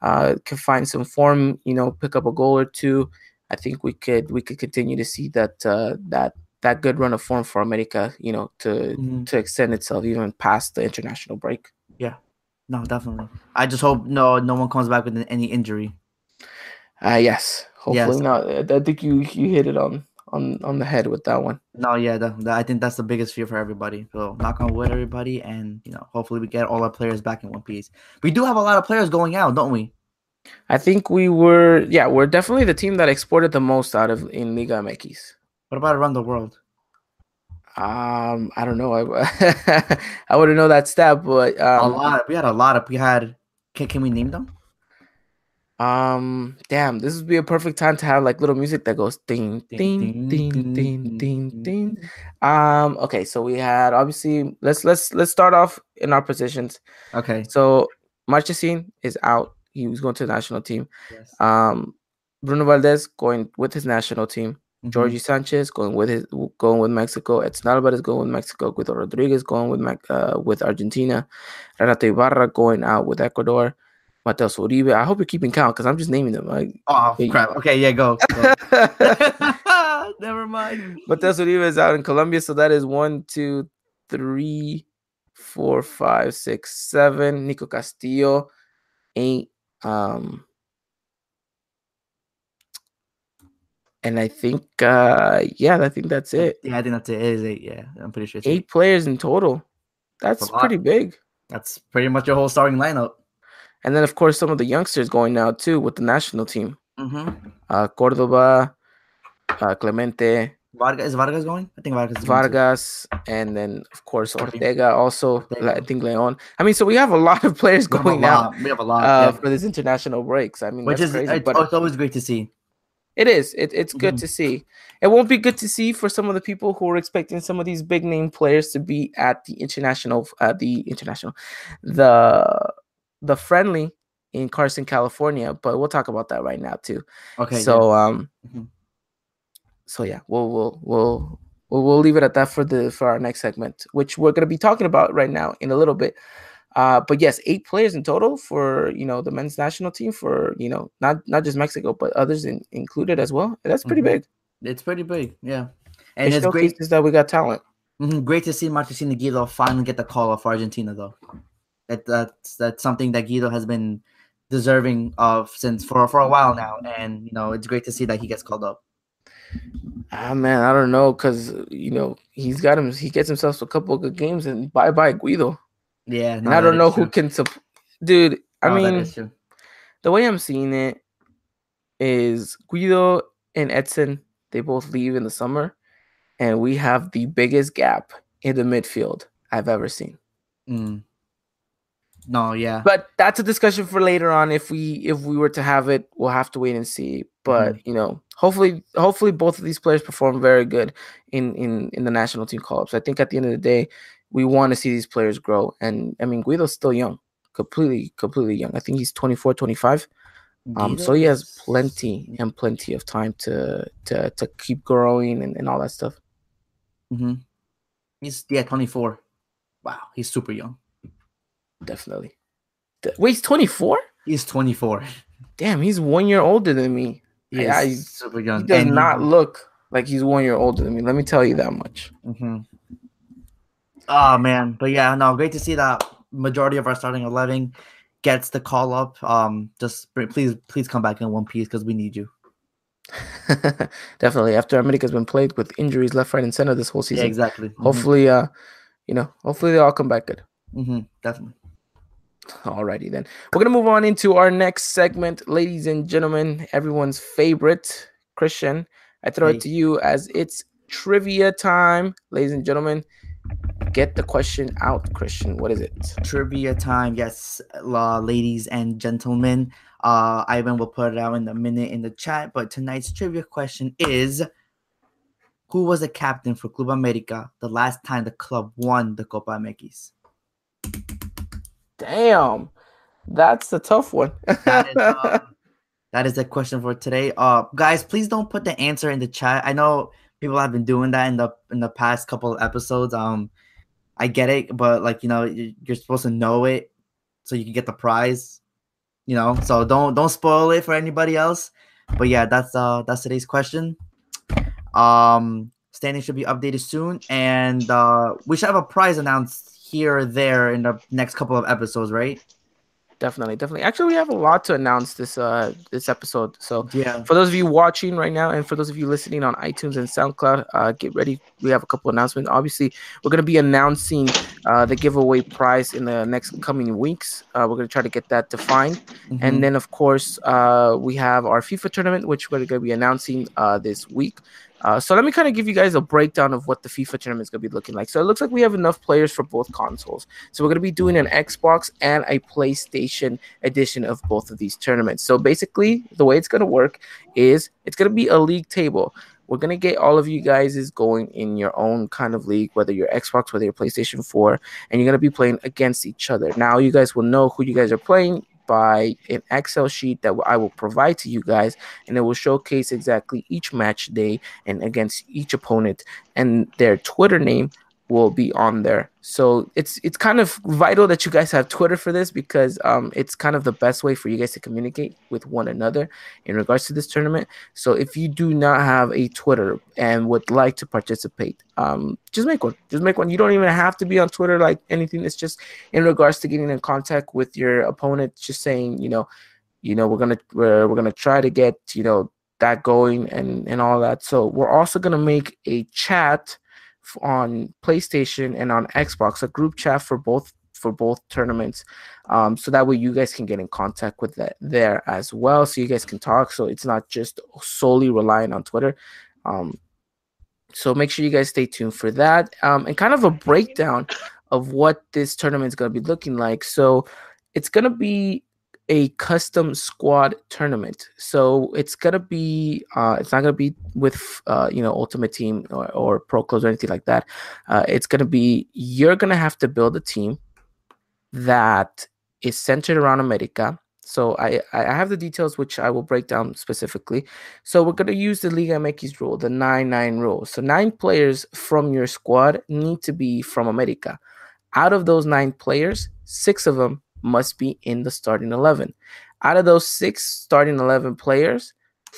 uh, can find some form, you know, pick up a goal or two, I think we could we could continue to see that uh, that that good run of form for America, you know, to Mhm. to extend itself even past the international break. Yeah, no, definitely. I just hope no no one comes back with any injury. Uh, yes, hopefully Yes. not. I think you you hit it on on on the head with that one. No, yeah, that, that- I think that's the biggest fear for everybody. So knock on wood, everybody, and you know, hopefully we get all our players back in one piece. We do have a lot of players going out, don't we? I think we were, yeah, we're definitely the team that exported the most out of in Liga MX. What about around the world? Um, I don't know. I *laughs* I wouldn't know that stat, but a um, lot. We had a lot of. We had. Can, can we name them? Um, damn, this would be a perfect time to have like little music that goes ding Ding, ding ding, ding ding ding. Um, okay, so we had obviously let's let's let's start off in our positions. Okay. So Marchesín is out. He was going to the national team. Yes. Um, Bruno Valdez going with his national team. Mhm. Georgie Sanchez going with his going with Mexico. Edson Alvarez going with Mexico. Guido Rodriguez going with uh, with Argentina. Renato Ibarra going out with Ecuador. Mateus Uribe. I hope you're keeping count because I'm just naming them. Like Oh Yeah, crap. Okay, yeah, go. go. *laughs* *laughs* Never mind. Mateus Uribe is out in Colombia, so that is one, two, three, four, five, six, seven. Nico Castillo, eight. Um, and I think, uh, yeah, I think that's it. Yeah, I think that's it. It is eight. Yeah, I'm pretty sure. It's Eight players in total. That's a pretty big. That's pretty much your whole starting lineup. And then, of course, some of the youngsters going now too with the national team. Mm-hmm. Uh, Cordoba, uh, Clemente, Vargas is Vargas going? I think Vargas. Is going. Vargas, and then of course Ortega. Also. Ortega. I think Leon. I mean, so we have a lot of *laughs* players We have a going lot. We have a lot. uh, yeah. for this international breaks. I mean, Which that's is crazy, it's, but it's always great to see. it is. It, it's good Mhm. to see. It won't be good to see for some of the people who are expecting some of these big name players to be at the international, uh, the international, the the friendly in Carson, California. But we'll talk about that right now too. Okay. so um Mhm. so yeah we'll we'll we'll we'll we'll leave it at that for the for our next segment which we're going to be talking about right now in a little bit uh but yes eight players in total for you know the men's national team for you know not not just mexico but others in, included as well that's pretty Mhm. big it's pretty big. Yeah. and And it's great. is that we got talent mhm, Great to see Martesina Guido finally get the call for Argentina, though. That that's that's something that Guido has been deserving of since for for a while now, and you know it's great to see that he gets called up. ah man i don't know because you know he's got him he gets himself a couple of good games and bye bye guido Yeah. and i don't know who can sup- dude i mean the way I'm seeing it is Guido and Edson, they both leave in the summer, and we have the biggest gap in the midfield I've ever seen. Mm. No, yeah. But that's a discussion for later on. If we if we were to have it, we'll have to wait and see. But you know, hopefully hopefully both of these players perform very good in in in the national team call-ups. I think at the end of the day, we want to see these players grow. And I mean Guido's still young. Completely, completely young. I think he's 24, 25. Um, so he has plenty and plenty of time to to to keep growing and, and all that stuff. Mm-hmm. He's yeah, twenty four. Wow, he's super young. Definitely. Wait, he's 24? He's twenty four. Damn, he's one year older than me. Yeah, he's- super He does and not look like he's one year older than me. Let me tell you that much. hmm Oh man, but yeah, no, great to see that majority of our starting eleven gets the call up, um, just please please come back in one piece because we need you. *laughs* Definitely. After America's been played with injuries left, right, and center this whole season. Yeah, exactly. Mm-hmm. Hopefully, uh, you know, hopefully they all come back good. Mm-hmm, definitely. Alrighty then. We're gonna move on into our next segment, ladies and gentlemen. Everyone's favorite Christian. I throw hey. it to you as it's trivia time, ladies and gentlemen. Get the question out, Christian. What is it? Trivia time, yes, uh, ladies and gentlemen. Uh, Ivan will put it out in a minute in the chat. But tonight's trivia question is: Who was the captain for Club America the last time the club won the Copa MX? Damn, that's a tough one. that, is, uh, *laughs* that is the question for today. Uh, guys, please don't put the answer in the chat. I know people have been doing that in the in the past couple of episodes. Um, I get it, but like you know, you're supposed to know it so you can get the prize. You know, so don't don't spoil it for anybody else. But yeah, that's uh that's today's question. Um, standing should be updated soon, and uh, we should have a prize announced here or there in the next couple of episodes, right? Definitely, definitely. Actually, we have a lot to announce this uh this episode. So yeah, for those of you watching right now, and for those of you listening on iTunes and SoundCloud, uh, get ready. We have a couple announcements. Obviously, we're gonna be announcing uh the giveaway prize in the next coming weeks. Uh, we're gonna try to get that defined, mm-hmm. and then of course, uh, we have our FIFA tournament, which we're gonna be announcing uh this week. Uh, so let me kind of give you guys a breakdown of what the FIFA tournament is going to be looking like. So it looks like we have enough players for both consoles. So we're going to be doing an Xbox and a PlayStation edition of both of these tournaments. So basically, the way it's going to work is it's going to be a league table. We're going to get all of you guys is going in your own kind of league, whether you're Xbox, whether you're PlayStation 4, and you're going to be playing against each other. Now you guys will know who you guys are playing by an Excel sheet that I will provide to you guys, and it will showcase exactly each match day and against each opponent and their Twitter name will be on there. So it's it's kind of vital that you guys have Twitter for this because um, it's kind of the best way for you guys to communicate with one another in regards to this tournament. So if you do not have a Twitter and would like to participate, um, just make one. Just make one. You don't even have to be on Twitter like anything. It's just in regards to getting in contact with your opponent. Just saying, you know, you know, we're gonna we're, we're gonna try to get you know that going and and all that. So we're also gonna make a chat on PlayStation and on Xbox, a group chat for both for both tournaments. Um, so that way you guys can get in contact with that there as well. So you guys can talk. So it's not just solely relying on Twitter. Um, so make sure you guys stay tuned for that. Um, and kind of a breakdown of what this tournament is going to be looking like. So it's going to be a custom squad tournament. So it's gonna be uh, it's not gonna be with uh, you know Ultimate Team or, or Pro Clubs or anything like that. Uh, it's gonna be you're gonna have to build a team that is centered around America. So I I have the details which I will break down specifically. So we're gonna use the Liga MX rule, the nine nine rule. So nine players from your squad need to be from America. Out of those nine players, six of them must be in the starting 11. Out of those six starting 11 players,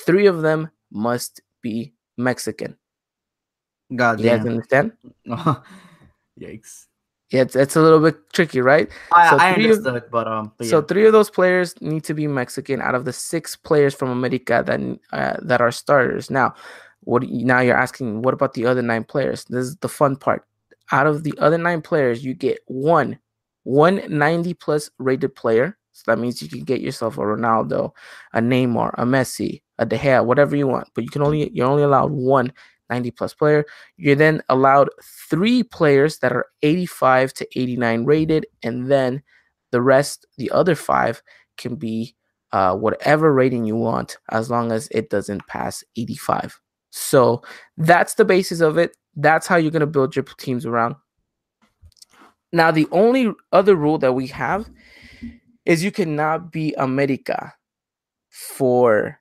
three of them must be Mexican. God you guys understand? *laughs* Yikes. Yeah, it's, it's a little bit tricky, right? I, so I understood, of, but um. But so three of those players need to be Mexican out of the six players from America that uh, that are starters. Now, what now you're asking? What about the other nine players? This is the fun part. Out of the other nine players, you get one one 90 plus rated player. So that means you can get yourself a Ronaldo, a Neymar, a Messi, a De Gea, whatever you want. But you can only you're only allowed one 90 plus player. You're then allowed three players that are 85 to 89 rated, and then the rest, the other five, can be uh, whatever rating you want as long as it doesn't pass 85. So that's the basis of it. That's how you're going to build your teams around. Now, the only other rule that we have is you cannot be America for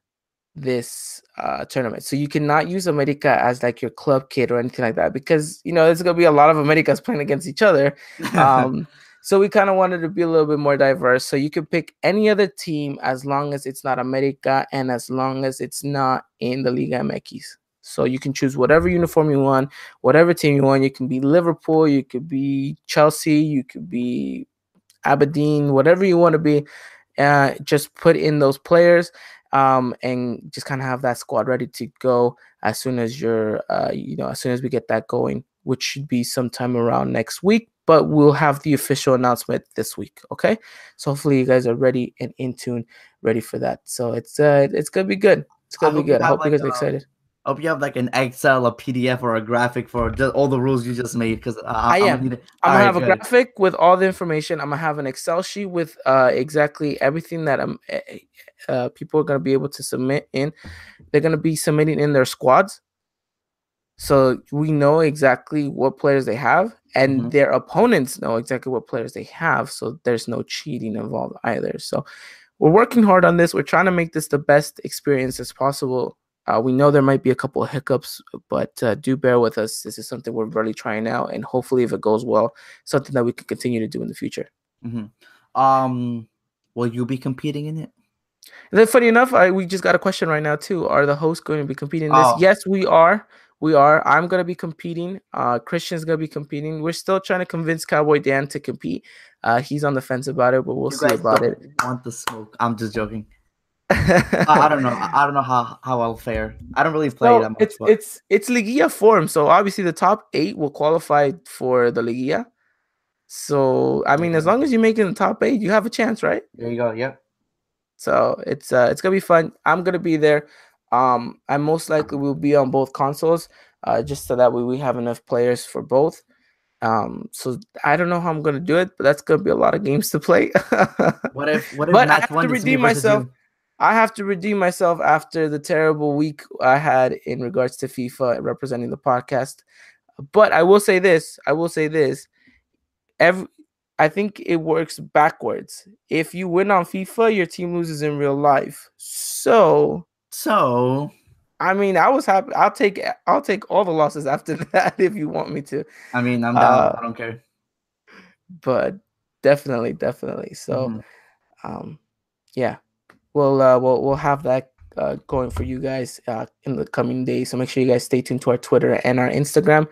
this uh, tournament. So you cannot use America as like your club kit or anything like that because you know there's gonna be a lot of Americas playing against each other. *laughs* Um, so we kind of wanted to be a little bit more diverse. So you can pick any other team as long as it's not America and as long as it's not in the Liga MX. So you can choose whatever uniform you want, whatever team you want. You can be Liverpool, you could be Chelsea, you could be Aberdeen, whatever you want to be. Uh, just put in those players um, and just kind of have that squad ready to go as soon as you're, uh, you know, as soon as we get that going, which should be sometime around next week. But we'll have the official announcement this week. Okay, so hopefully you guys are ready and in tune, ready for that. So it's uh, it's gonna be good. It's gonna be good. I hope you guys are excited. I hope you have like an Excel, a PDF, or a graphic for just all the rules you just made. Because uh, I am. I'm gonna, I'm gonna have a graphic with all the information. I'm gonna have an Excel sheet with uh, exactly everything that I'm. Eh, eh, uh, people are gonna be able to submit in. They're gonna be submitting in their squads, so we know exactly what players they have, and mm-hmm. their opponents know exactly what players they have. So there's no cheating involved either. So we're working hard on this. We're trying to make this the best experience as possible uh, we know there might be a couple of hiccups, but uh, do bear with us. This is something we're really trying out, and hopefully, if it goes well, something that we can continue to do in the future. Mm-hmm. Um, will you be competing in it? And then, funny enough, I, we just got a question right now too. Are the hosts going to be competing in this? Oh. Yes, we are. We are. I'm going to be competing. Uh, Christian's going to be competing. We're still trying to convince Cowboy Dan to compete. Uh, he's on the fence about it, but we'll you see about it. Want the smoke? I'm just joking. *laughs* I, don't know. I don't know how how I'll fare. I don't really play no, that much. It's but. it's it's Liguilla form, so obviously the top eight will qualify for the Liguilla. So I mean, as long as you make it in the top eight, you have a chance, right? There you go. Yep. So it's uh it's gonna be fun. I'm gonna be there. Um, I most likely will be on both consoles, uh, just so that way we have enough players for both. Um, so I don't know how I'm gonna do it, but that's gonna be a lot of games to play. *laughs* what if what if but I have to redeem myself? You? I have to redeem myself after the terrible week I had in regards to FIFA representing the podcast. But I will say this, I will say this. Every I think it works backwards. If you win on FIFA, your team loses in real life. So, so I mean, I was happy. I'll take I'll take all the losses after *laughs* that if you want me to. I mean, I'm down. Uh, I don't care. But definitely, definitely. So, mm-hmm. um, yeah, we'll uh, we'll we'll have that uh, going for you guys uh, in the coming days. So make sure you guys stay tuned to our Twitter and our Instagram,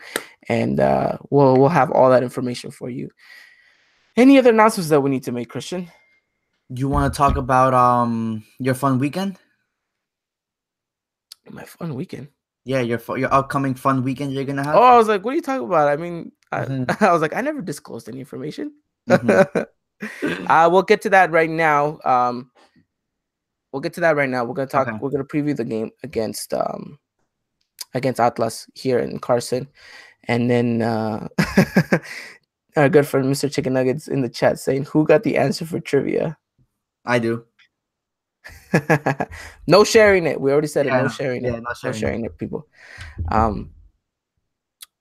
and uh, we'll we'll have all that information for you. Any other announcements that we need to make, Christian? You want to talk about um your fun weekend? My fun weekend. Yeah, your your upcoming fun weekend you're gonna have. Oh, I was like, what are you talking about? I mean, mm-hmm. I, *laughs* I was like, I never disclosed any information. Mm-hmm. *laughs* uh, we'll get to that right now. Um, we'll get to that right now. We're gonna talk. Okay. We're gonna preview the game against um against Atlas here in Carson, and then uh, *laughs* our good friend Mr. Chicken Nuggets in the chat saying, "Who got the answer for trivia?" I do. *laughs* no sharing it. We already said yeah, it. No sharing yeah, it. No sharing, no sharing it. it, people. Um.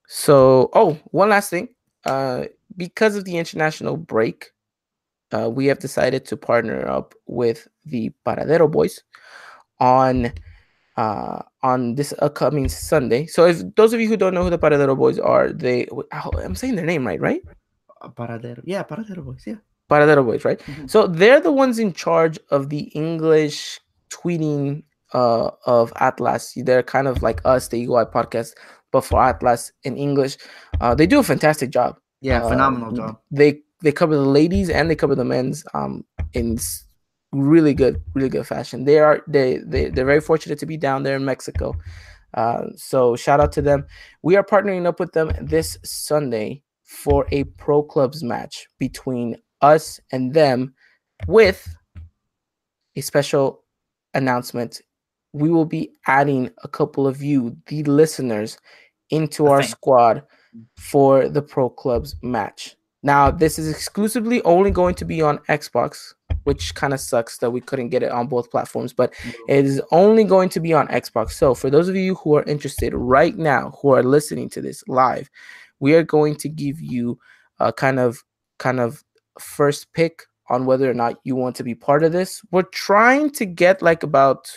So, oh, one last thing. Uh, because of the international break, uh, we have decided to partner up with the Paradero Boys on uh, on this upcoming Sunday. So, if those of you who don't know who the Paradero Boys are, they I'm saying their name right, right? Uh, Paradero, yeah, Paradero Boys, yeah. Paradero Boys, right? Mm-hmm. So they're the ones in charge of the English tweeting uh, of Atlas. They're kind of like us, the Eagle Eye podcast, but for Atlas in English. Uh, they do a fantastic job. Yeah, phenomenal uh, job. They they cover the ladies and they cover the men's um in really good really good fashion. They are they, they they're very fortunate to be down there in mexico. Uh, so shout out to them. We are partnering up with them this sunday for a pro clubs match between us and them with a special announcement. We will be adding a couple of you the listeners into our squad for the pro clubs match now, this is exclusively only going to be on Xbox, which kind of sucks that we couldn't get it on both platforms, but it is only going to be on Xbox. So, for those of you who are interested right now, who are listening to this live, we are going to give you a kind of kind of first pick on whether or not you want to be part of this. We're trying to get like about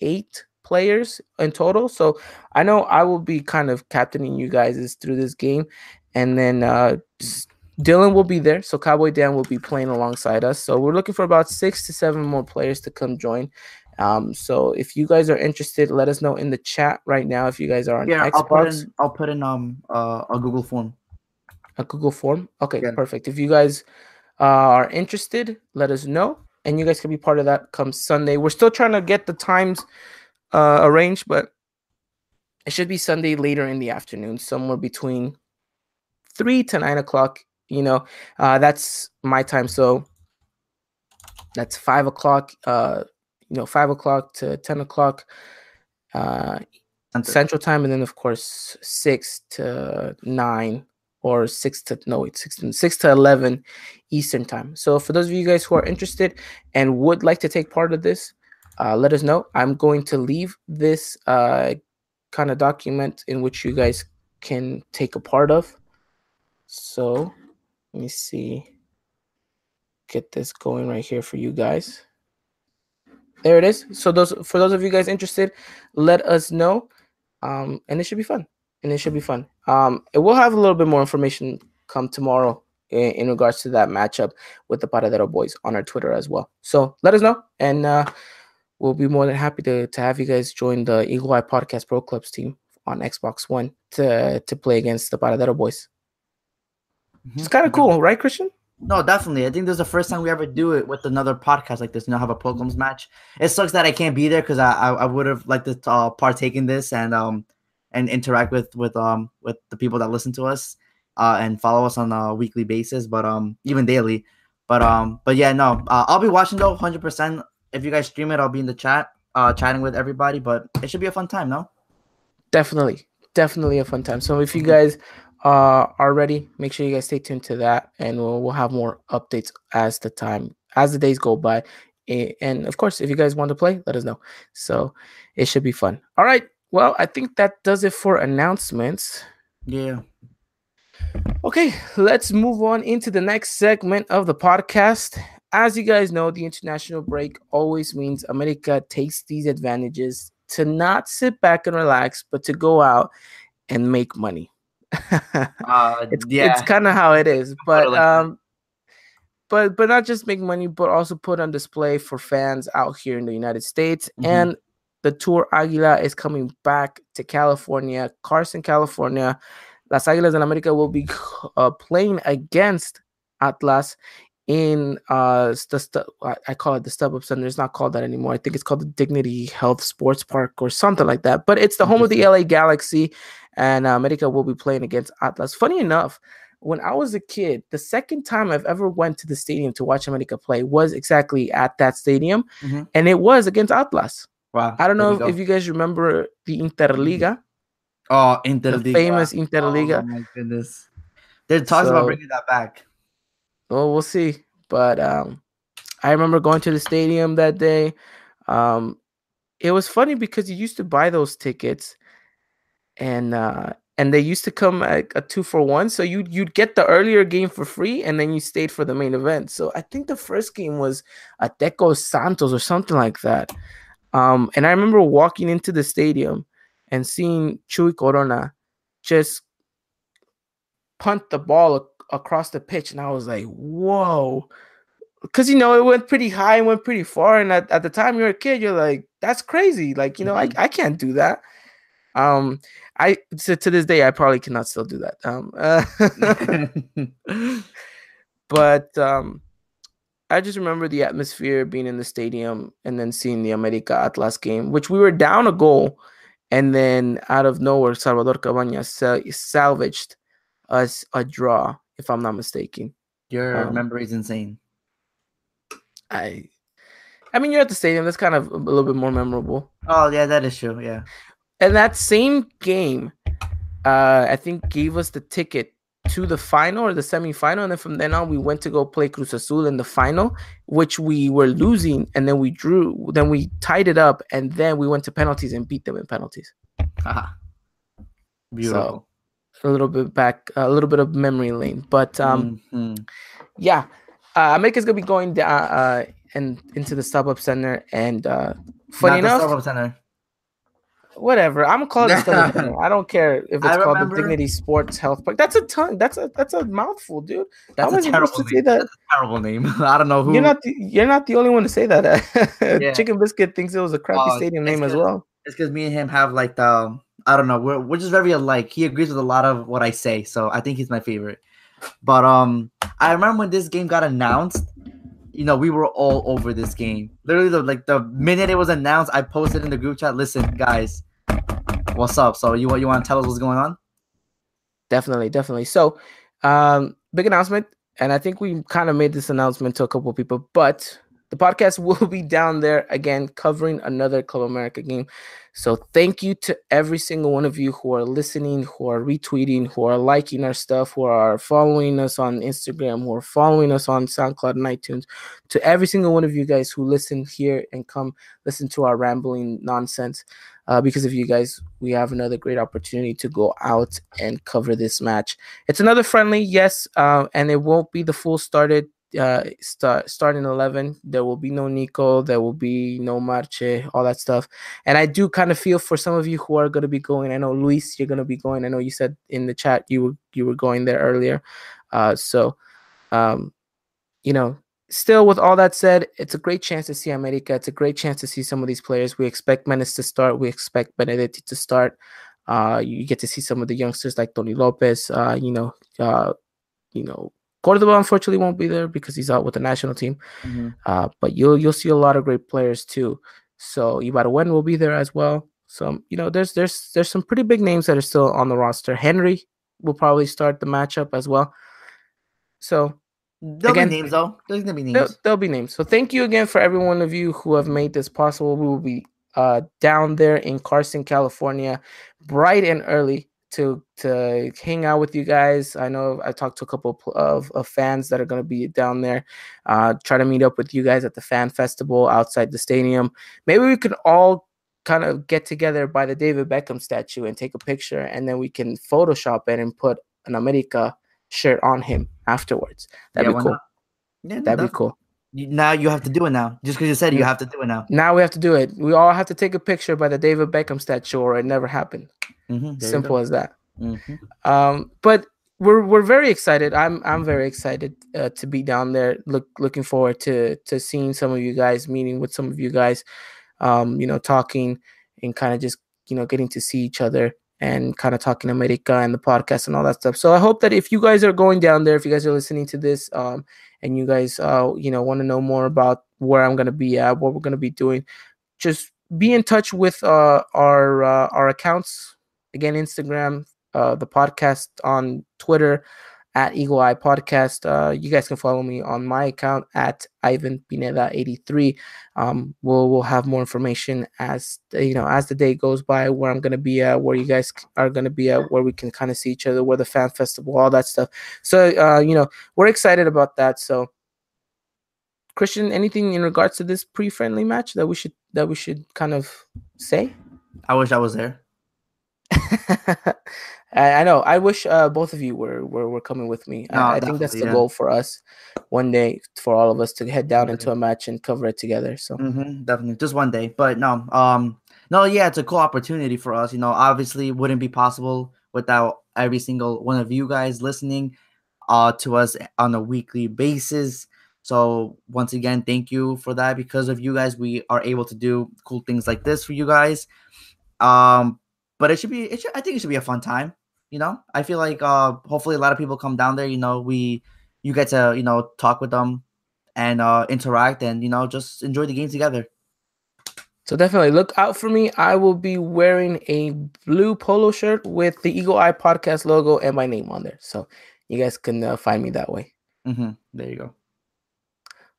eight players in total. So I know I will be kind of captaining you guys through this game, and then uh, Dylan will be there, so Cowboy Dan will be playing alongside us. So we're looking for about six to seven more players to come join. Um, so if you guys are interested, let us know in the chat right now. If you guys are on yeah, Xbox, I'll put in, I'll put in um uh, a Google form. A Google form. Okay, yeah. perfect. If you guys uh, are interested, let us know, and you guys can be part of that come Sunday. We're still trying to get the times uh, arranged, but it should be Sunday later in the afternoon, somewhere between three to nine o'clock. You know, uh, that's my time. So that's five o'clock. Uh, you know, five o'clock to ten o'clock uh, Central Time, and then of course six to nine or six to no wait six to, six to eleven Eastern Time. So for those of you guys who are interested and would like to take part of this, uh, let us know. I'm going to leave this uh, kind of document in which you guys can take a part of. So let me see. Get this going right here for you guys. There it is. So those for those of you guys interested, let us know. Um, and it should be fun. And it should be fun. Um, it will have a little bit more information come tomorrow in, in regards to that matchup with the Paradero boys on our Twitter as well. So let us know, and uh, we'll be more than happy to to have you guys join the Eagle Eye Podcast Pro Clubs team on Xbox One to to play against the Paradero boys. Mm-hmm. It's kind of cool, right, Christian? No, definitely. I think this is the first time we ever do it with another podcast like this. You know, have a Pro Clubs match. It sucks that I can't be there because I, I, I would have liked to uh, partake in this and um and interact with with um with the people that listen to us uh and follow us on a weekly basis, but um even daily. But um but yeah, no, uh, I'll be watching though, hundred percent. If you guys stream it, I'll be in the chat, uh, chatting with everybody. But it should be a fun time, no? Definitely, definitely a fun time. So if you guys uh, are ready, make sure you guys stay tuned to that, and we'll, we'll have more updates as the time as the days go by. And of course, if you guys want to play, let us know. So it should be fun. All right. Well, I think that does it for announcements. Yeah. Okay, let's move on into the next segment of the podcast. As you guys know, the international break always means America takes these advantages to not sit back and relax, but to go out and make money *laughs* uh, it's yeah. it's kind of how it is, but um, but but not just make money, but also put on display for fans out here in the United States. Mm-hmm. And the Tour Aguila is coming back to California, Carson, California. Las Águilas del América will be uh, playing against Atlas in uh the stu- I call it the StubHub Center. It's not called that anymore. I think it's called the Dignity Health Sports Park or something like that. But it's the home of the LA Galaxy, and uh, America will be playing against Atlas. Funny enough, when I was a kid, the second time I've ever went to the stadium to watch America play was exactly at that stadium, mm-hmm. and it was against Atlas. Wow! I don't know if, if, you guys remember the Interliga. Oh, Interliga, the famous Interliga. Oh my goodness! They're talking so, about bringing that back. Well, we'll see. But um, I remember going to the stadium that day. Um, it was funny because you used to buy those tickets, and uh, and they used to come at a two for one. So you you'd get the earlier game for free, and then you stayed for the main event. So I think the first game was Ateco Santos or something like that. Um, and I remember walking into the stadium and seeing Chuy Corona just punt the ball across the pitch, and I was like, "Whoa!" Because you know it went pretty high and went pretty far, and at, at the time you're a kid, you're like, "That's crazy!" Like you know, mm-hmm. I I can't do that. Um, I to, to this day I probably cannot still do that. Um, uh, *laughs* *laughs* but um, I just remember the atmosphere being in the stadium and then seeing the America Atlas game, which we were down a goal, and then out of nowhere Salvador Cabañas salvaged us a draw if I'm not mistaken. Your um, memory is insane. I, I mean, you're at the stadium. That's kind of a little bit more memorable. Oh yeah, that is true. Yeah. And that same game, uh, I think gave us the ticket to the final or the semifinal, and then from then on we went to go play Cruz Azul in the final, which we were losing, and then we drew, then we tied it up, and then we went to penalties and beat them in penalties. Ah, *laughs* beautiful. So, a little bit back, a little bit of memory lane. But um, mm-hmm. yeah, uh, America's gonna be going down uh, and into the StubHub Center, and uh, funny Not enough, Center. Whatever, I'm gonna call it the *laughs* StubHub Center. I don't care if it's I called remember... the Dignity Sports Health Park. That's a ton. That's a that's a mouthful, dude. That's How a terrible name. Say that? That's a terrible name. *laughs* I don't know who. You're not the, you're not the only one to say that. *laughs* yeah. Chicken Biscuit thinks it was a crappy oh, stadium name as well. It's because me and him have like the I don't know. We're we're just very alike. He agrees with a lot of what I say, so I think he's my favorite. But um, I remember when this game got announced. You know, we were all over this game. Literally, the, like the minute it was announced, I posted in the group chat. Listen, guys, what's up? So you you want to tell us what's going on? Definitely, definitely. So, um, big announcement, and I think we kind of made this announcement to a couple of people, but the podcast *laughs* will be down there again covering another Club America game. So thank you to every single one of you who are listening, who are retweeting, who are liking our stuff, who are following us on Instagram, who are following us on SoundCloud and iTunes. To every single one of you guys who listen here and come listen to our rambling nonsense. Uh, because of you guys, we have another great opportunity to go out and cover this match. It's another friendly, yes, uh, and it won't be the full started uh, start starting 11 there will be no nico there will be no marche all that stuff. And i do kind of feel for some of you who are going to be going i know luis you're going to be going i know you said in the chat you were you were going there earlier. Uh, so um, you know still with all that said it's a great chance to see america it's a great chance to see some of these players. We expect Menez to start we expect benedetti to start. Uh, you get to see some of the youngsters like tony lopez uh, you know uh, you know Cordoba unfortunately won't be there because he's out with the national team. Mm-hmm. Uh, but you'll you'll see a lot of great players too. So Ibarguen will be there as well. So you know, there's there's there's some pretty big names that are still on the roster. Henry will probably start the matchup as well. So there'll again, be names though. There's gonna be names. There'll, there'll, be names. So thank you again for every one of you who have made this possible. We will be uh, down there in Carson, California, bright and early to to hang out with you guys. I know I talked to a couple of, of fans that are going to be down there. Uh, try to meet up with you guys at the fan festival outside the stadium. Maybe we can all kind of get together by the David Beckham statue and take a picture, and then we can Photoshop it and put an America shirt on him afterwards. That'd yeah, be cool. Yeah, That'd be cool. Now you have to do it now. Just because you said you have to do it now. Now we have to do it. We all have to take a picture by the David Beckham statue, or it never happened. Mm-hmm, Simple as that. Mm-hmm. Um, but we're we're very excited. I'm I'm very excited uh, to be down there. Look looking forward to to seeing some of you guys, meeting with some of you guys, um, you know, talking and kind of just you know getting to see each other and kind of talking America and the podcast and all that stuff. So I hope that if you guys are going down there, if you guys are listening to this, um, and you guys uh, you know want to know more about where I'm gonna be at, what we're gonna be doing, just be in touch with uh, our uh, our accounts Again, Instagram, uh, the podcast on Twitter at Eagle Eye Podcast. Uh, you guys can follow me on my account at Ivan Pineda 83. Um, we'll we'll have more information as you know as the day goes by where I'm gonna be at, where you guys are gonna be at, where we can kind of see each other, where the fan festival, all that stuff. So uh, you know we're excited about that. So Christian, anything in regards to this pre-friendly match that we should that we should kind of say? I wish I was there. *laughs* I, know. I wish uh, both of you were were, were coming with me. No, I, I think that's the yeah. goal for us one day for all of us to head down into a match and cover it together. So mm-hmm, definitely just one day. But no, um, no, yeah, it's a cool opportunity for us. You know, obviously, wouldn't be possible without every single one of you guys listening uh to us on a weekly basis. So once again, thank you for that. Because of you guys, we are able to do cool things like this for you guys. Um, but it should be it should I think it should be a fun time. You know, I feel like uh hopefully a lot of people come down there. You know, we you get to you know talk with them and uh interact and you know just enjoy the game together. So definitely look out for me. I will be wearing a blue polo shirt with the Eagle Eye Podcast logo and my name on there. So you guys can uh, find me that way. Mm-hmm. There you go.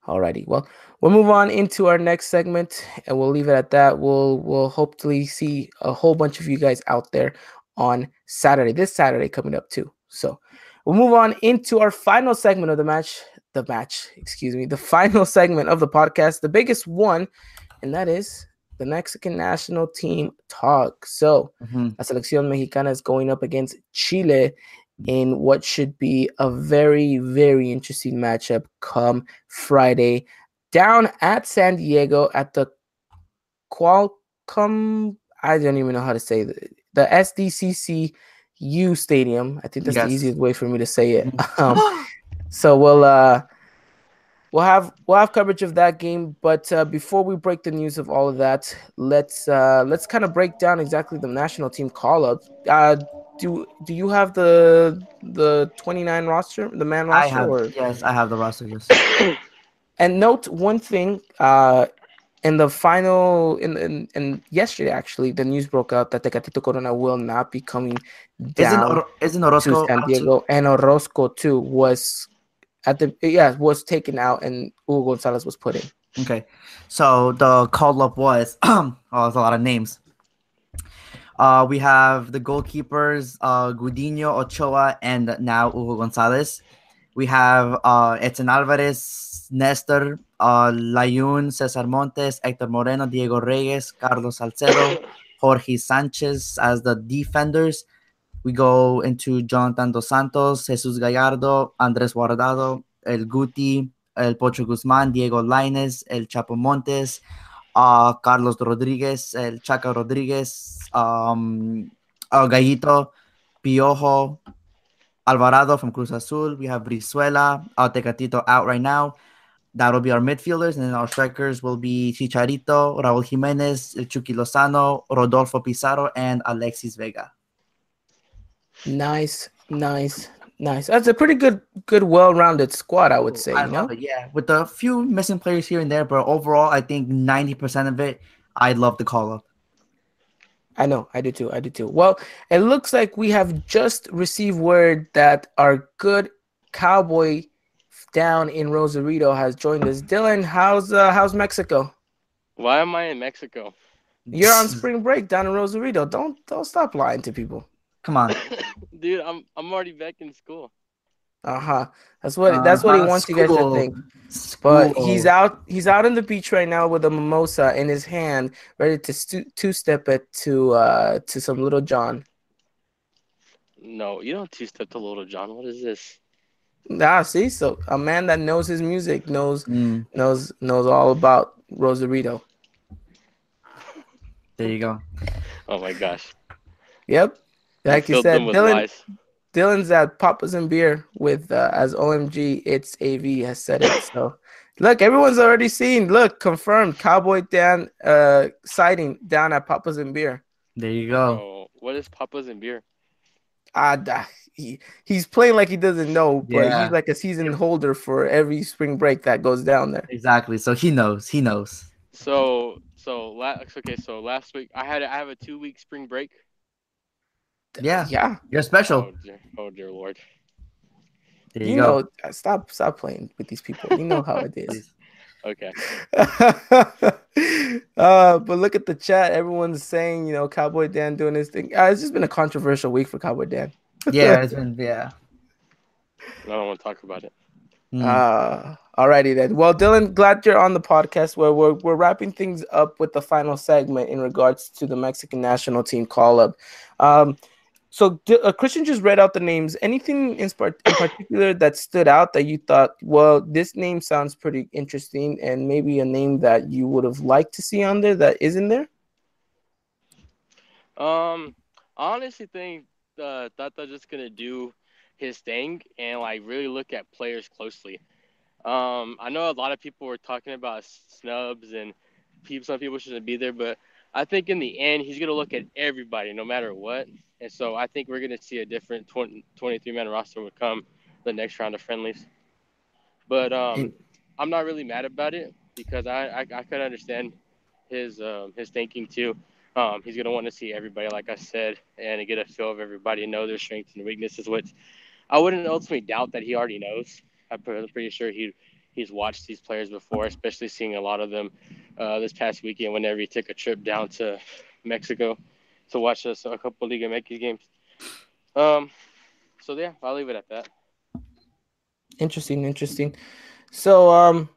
Alrighty. Well, we'll move on into our next segment, and we'll leave it at that. We'll we'll hopefully see a whole bunch of you guys out there on Saturday. This Saturday coming up too. So we'll move on into our final segment of the match. The match, excuse me, the *laughs* final segment of the podcast, the biggest one, and that is the Mexican national team talk. So, mm-hmm. La Selección Mexicana is going up against Chile in what should be a very, very interesting matchup come Friday down at San Diego at the Qualcomm. I don't even know how to say the, the SDCC U Stadium. I think that's yes. the easiest way for me to say it. *laughs* Um, *gasps* so we'll uh, we'll have we'll have coverage of that game. But uh, before we break the news of all of that, let's uh, let's kind of break down exactly the national team call up. Uh, do do you have the the 29 roster, the man roster? I have, or? yes, I have the roster. Yes. *coughs* And note one thing, uh, in the final, in, in, in yesterday actually, the news broke out that Tecatito Corona will not be coming Isn't down Oro- isn't to San? Diego, and Orozco too was at the yeah was taken out, and Hugo Gonzalez was put in. Okay, so the call up was *clears throat* oh, there's a lot of names. Uh, we have the goalkeepers, uh, Gudiño, Ochoa, and now Hugo Gonzalez. We have uh, Edson Alvarez, Nestor, uh, Layun, Cesar Montes, Hector Moreno, Diego Reyes, Carlos Salcedo, *coughs* Jorge Sanchez as the defenders. We go into Jonathan Dos Santos, Jesus Gallardo, Andres Guardado, El Guti, El Pocho Guzman, Diego Lainez, El Chapo Montes, uh, Carlos Rodriguez, El Chaca Rodriguez, um, Gallito, Piojo, Alvarado from Cruz Azul. We have Brizuela, uh, out right now. That'll be our midfielders, and then our strikers will be Chicharito, Raúl Jiménez, Chucky Lozano, Rodolfo Pizarro, and Alexis Vega. Nice, nice, nice. That's a pretty good, good, well-rounded squad, I would say. I you know? love it, yeah. With a few missing players here and there, but overall, I think 90% of it, I love the call up. I know, I do too. I do too. Well, it looks like we have just received word that our good cowboy down in Rosarito has joined us. Dylan, how's uh, how's Mexico? Why am I in Mexico? You're on *laughs* spring break down in Rosarito. Don't don't stop lying to people. Come on. *laughs* Dude, I'm I'm already back in school. Uh huh. That's what that's what he Uh-huh, wants you guys to school. think. But School. he's out. He's out on the beach right now with a mimosa in his hand, ready to stu- two step it to uh to some little John. No, you don't two step to Little John. What is this? Ah, see, so a man that knows his music knows Mm, knows knows all about Rosarito. there you go. Oh my gosh. Yep. Like you said, Dylan, lies. Dylan's at Papas and Beer with uh, as OMG. It's AV has said it. So *laughs* look, everyone's already seen. Look, confirmed. Cowboy Dan uh sighting down at Papas and Beer. There you go. Oh, what is Papa's and beer? Ah, da- he he's playing like he doesn't know, but Yeah. he's like a season holder for every spring break that goes down there. Exactly. So he knows. He knows. So so la- okay, so last week I had I have a two week spring break. Yeah. Yeah, You're special. Oh dear, oh dear lord. There you, you, go. know. Stop, stop playing with these people. You know how it is. Okay. *laughs* uh, but look at the chat. Everyone's saying, you know, Cowboy Dan doing his thing. Uh, it's just been a controversial week for Cowboy Dan. yeah, *laughs* it's been yeah. I don't want to talk about it. Mm. Uh, alrighty then. Well, Dylan, glad you're on the podcast where we're, we're wrapping things up with the final segment in regards to the Mexican national team call up. Um, so uh, Christian just read out the names. Anything in, spart- in particular that stood out that you thought, well, this name sounds pretty interesting, and maybe a name that you would have liked to see on there that isn't there? Um, honestly think uh, Tata just gonna do his thing and like really look at players closely. Um, I know a lot of people were talking about snubs and people, some people shouldn't be there, but I think in the end he's gonna look at everybody no matter what. And so I think we're gonna see a different 20, 23 man roster will come the next round of friendlies. But um, I'm not really mad about it because I I, I could understand his um, his thinking too. Um, he's gonna want to see everybody, like I said, and get a feel of everybody, know their strengths and weaknesses, which I wouldn't ultimately doubt that he already knows. I'm I'm pretty sure he he's watched these players before, especially seeing a lot of them uh, this past weekend whenever he took a trip down to Mexico to watch us a couple Liga MX games. Um, so yeah, I'll leave it at that. Interesting, interesting. So, um,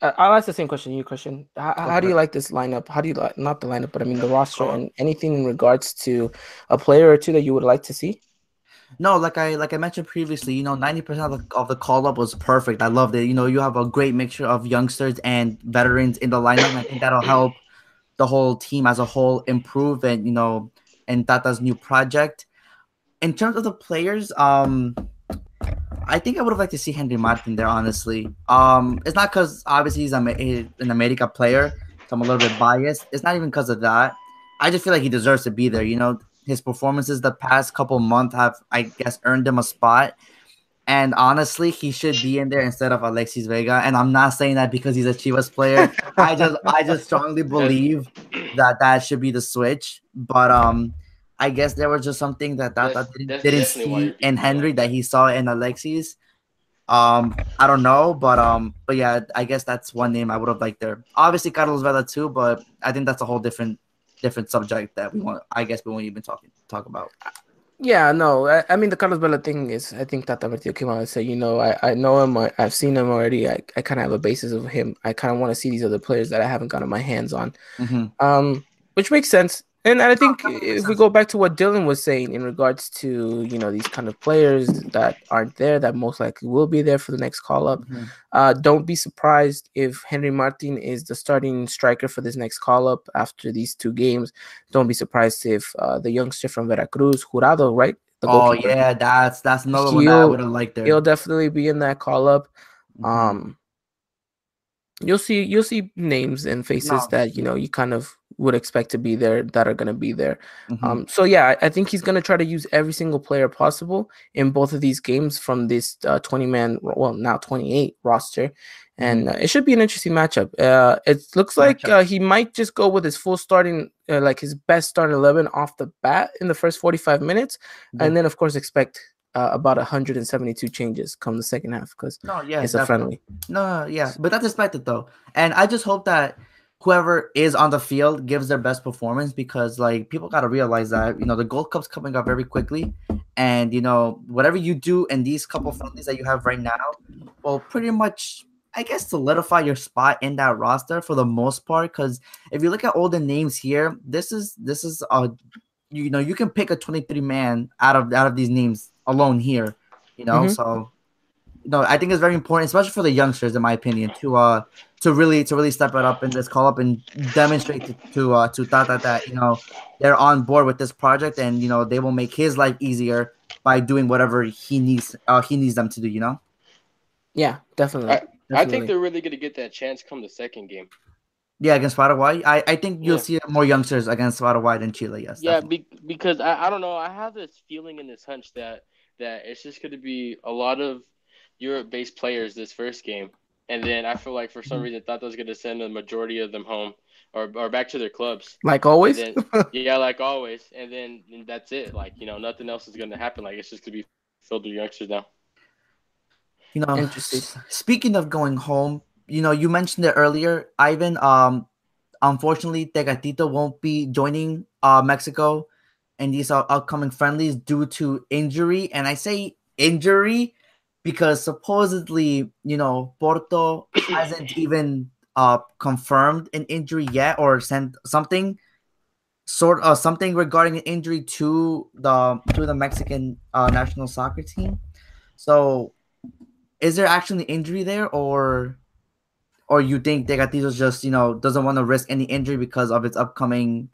I- I'll ask the same question you, Christian. How, how do you like this lineup? How do you like not the lineup, but I mean the roster and anything in regards to a player or two that you would like to see? No, like I like I mentioned previously, you know, ninety percent of the of the call up was perfect. I loved it. You know, you have a great mixture of youngsters and veterans in the lineup. And I think that'll help the whole team as a whole improve and you know, and Tata's new project. In terms of the players, um, I think I would have liked to see Henry Martin there. Honestly, um, it's not because obviously he's an America player, so I'm a little bit biased. It's not even because of that. I just feel like he deserves to be there. You know, his performances the past couple months have, I guess, earned him a spot. And honestly, he should be in there instead of Alexis Vega. And I'm not saying that because he's a Chivas player. I just, I just *laughs* strongly believe that that should be the switch. But um, I guess there was just something that that, that didn't, didn't see in Henry that he saw in Alexis. Um, I don't know, but um, but yeah, I guess that's one name I would have liked there. Obviously, Carlos Vela too, but I think that's a whole different different subject that we want. I guess we won't even talk talk about. Yeah, no, I, I mean the Carlos Vela thing is I think Tata Martino came out and said, you know, I, I know him, I, have seen him already. I, I kind of have a basis of him. I kind of want to see these other players that I haven't gotten my hands on, mm-hmm. um, which makes sense. And I think oh, if we go back to what Dylan was saying in regards to you know these kind of players that aren't there that most likely will be there for the next call up, mm-hmm. uh, don't be surprised if Henry Martin is the starting striker for this next call up after these two games. Don't be surprised if uh, the youngster from Veracruz, Jurado, right? oh yeah, that's that's another one that I would have liked there. He'll definitely be in that call up. Mm-hmm. Um, you'll see you'll see names and faces no. that you know you kind of would expect to be there that are going to be there. Mm-hmm. Um, so yeah, I, I think he's going to try to use every single player possible in both of these games from this uh, 20 man, well now 28 roster, and mm-hmm. uh, it should be an interesting matchup. Uh, it looks like uh, he might just go with his full starting, uh, like his best starting 11 off the bat in the first 45 minutes, mm-hmm. and then of course expect uh, about 172 changes come the second half because no, yeah, it's definitely. a friendly. No, yeah, but that's expected though, and I just hope that whoever is on the field gives their best performance because like people got to realize that you know the Gold Cup's coming up very quickly, and you know whatever you do in these couple friendlies that you have right now will pretty much I guess solidify your spot in that roster for the most part. Because if you look at all the names here, this is this is a you know you can pick a 23 man out of out of these names alone here, you know. Mm-hmm. So no, I think it's very important, especially for the youngsters, in my opinion, to uh to really to really step it up and just call up and demonstrate to to, uh, to Tata that you know they're on board with this project and you know they will make his life easier by doing whatever he needs uh, he needs them to do. You know. Yeah, definitely. I, definitely. I think they're really gonna get that chance come the second game. Yeah, against Paraguay, I, I think you'll yeah. see more youngsters against Paraguay than Chile. Yes. Yeah, be, because I, I don't know. I have this feeling in this hunch that that it's just going to be a lot of Europe-based players this first game, and then I feel like for some mm-hmm. reason Tata was going to send the majority of them home or, or back to their clubs. Like always. Then, yeah, like always, and then and that's it. Like you know, nothing else is going to happen. Like it's just going to be filled with youngsters now. You know, speaking of going home, you know, you mentioned it earlier, Ivan. Um, unfortunately, Tecatito won't be joining uh Mexico in these upcoming friendlies due to injury. And I say injury because supposedly, you know, Porto hasn't *coughs* even uh confirmed an injury yet or sent something sort of something regarding an injury to the to the Mexican uh, national soccer team. So is there actually an injury there or or you think Tecatito just, you know, doesn't want to risk any injury because of its upcoming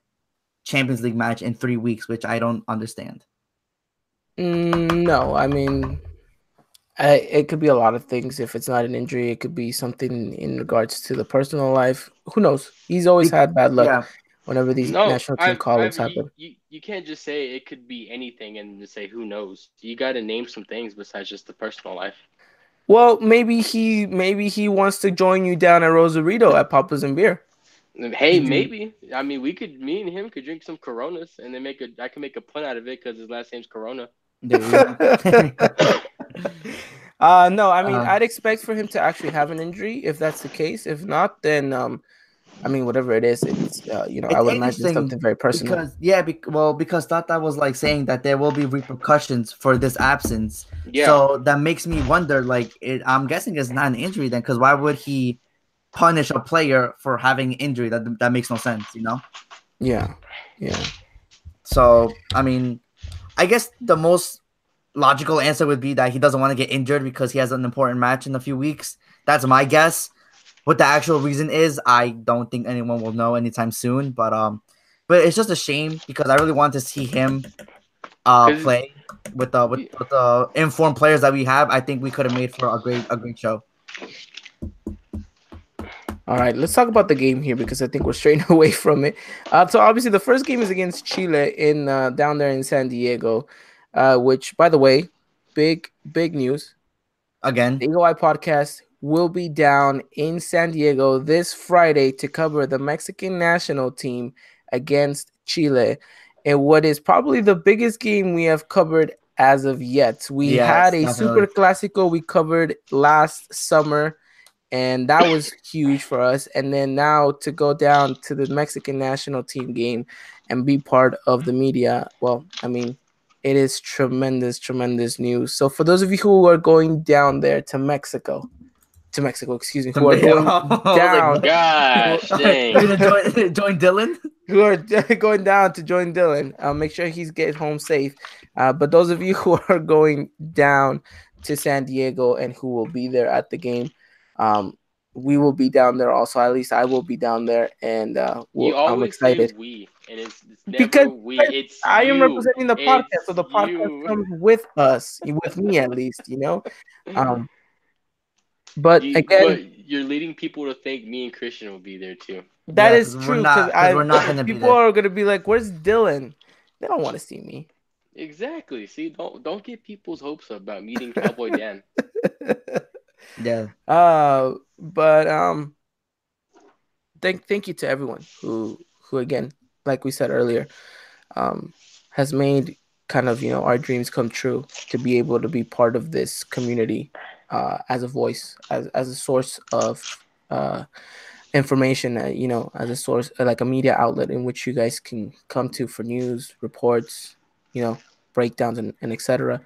Champions League match in three weeks, which I don't understand. Mm, no, I mean, I, it could be a lot of things. If it's not an injury, it could be something in regards to the personal life. Who knows? He's always had bad luck yeah. whenever these no, national team call-ups happen. You, you can't just say it could be anything and just say who knows. You got to name some things besides just the personal life. Well, maybe he maybe he wants to join you down at Rosarito at Papas and Beer. Mm, hey, maybe. I mean, we could. Me and him could drink some Coronas, and then make a. I can make a pun out of it because his last name's Corona. *laughs* *laughs* *laughs* uh no, I mean, uh, I'd expect for him to actually have an injury if that's the case. If not, then um, I mean, whatever it is, it's uh, you know, it's I would imagine something very personal. Because yeah, be- well, because Tata was like saying that there will be repercussions for this absence. Yeah. So that makes me wonder. Like, it, I'm guessing it's not an injury then, because why would he? punish a player for having injury. That that makes no sense, you know. Yeah, yeah. So I mean, I guess the most logical answer would be that he doesn't want to get injured because he has an important match in a few weeks. That's my guess. What the actual reason is, I don't think anyone will know anytime soon. But um, but it's just a shame because I really want to see him uh play. with the with, with the informed players that we have, I think we could have made for a great a great show. All right, let's talk about the game here because I think we're straying *laughs* away from it. Uh, so obviously, the first game is against Chile in uh, down there in San Diego, uh, which, by the way, big big news. Again, the Eagle Eye podcast will be down in San Diego this Friday to cover the Mexican national team against Chile, and what is probably the biggest game we have covered as of yet. We Yes, had a definitely. Super Classico we covered last summer and that was *coughs* huge for us. And then now to go down to the Mexican national team game and be part of the media, well, I mean, it is tremendous, tremendous news. So for those of you who are going down there to Mexico, to Mexico, excuse me, who are going *laughs* down, Gosh, You're join, *laughs* join Dylan? who are *laughs* going down to join Dylan, uh, make sure he's getting home safe. Uh, but those of you who are going down to San Diego and who will be there at the game, um, we will be down there also. At least I will be down there, and uh, we'll, You I'm excited. say we, and it's, it's never Because we. It's I am you. representing the podcast, so the It's podcast you. comes with us, with me at least, you know. Um, but You- again, but you're leading people to think me and Christian will be there too. that Yeah, is 'cause we're true not- because 'cause I we're not gonna be people are gonna be like, "Where's Dylan?" They don't want to see me. Exactly. See, don't don't get people's hopes up about meeting Cowboy *laughs* Dan. Yeah. Uh, but um, thank thank you to everyone who who again, like we said earlier, um, has made kind of you know our dreams come true to be able to be part of this community uh, as a voice, as as a source of uh, information, uh, you know, as a source uh, like a media outlet in which you guys can come to for news, reports, you know, breakdowns, and, and etc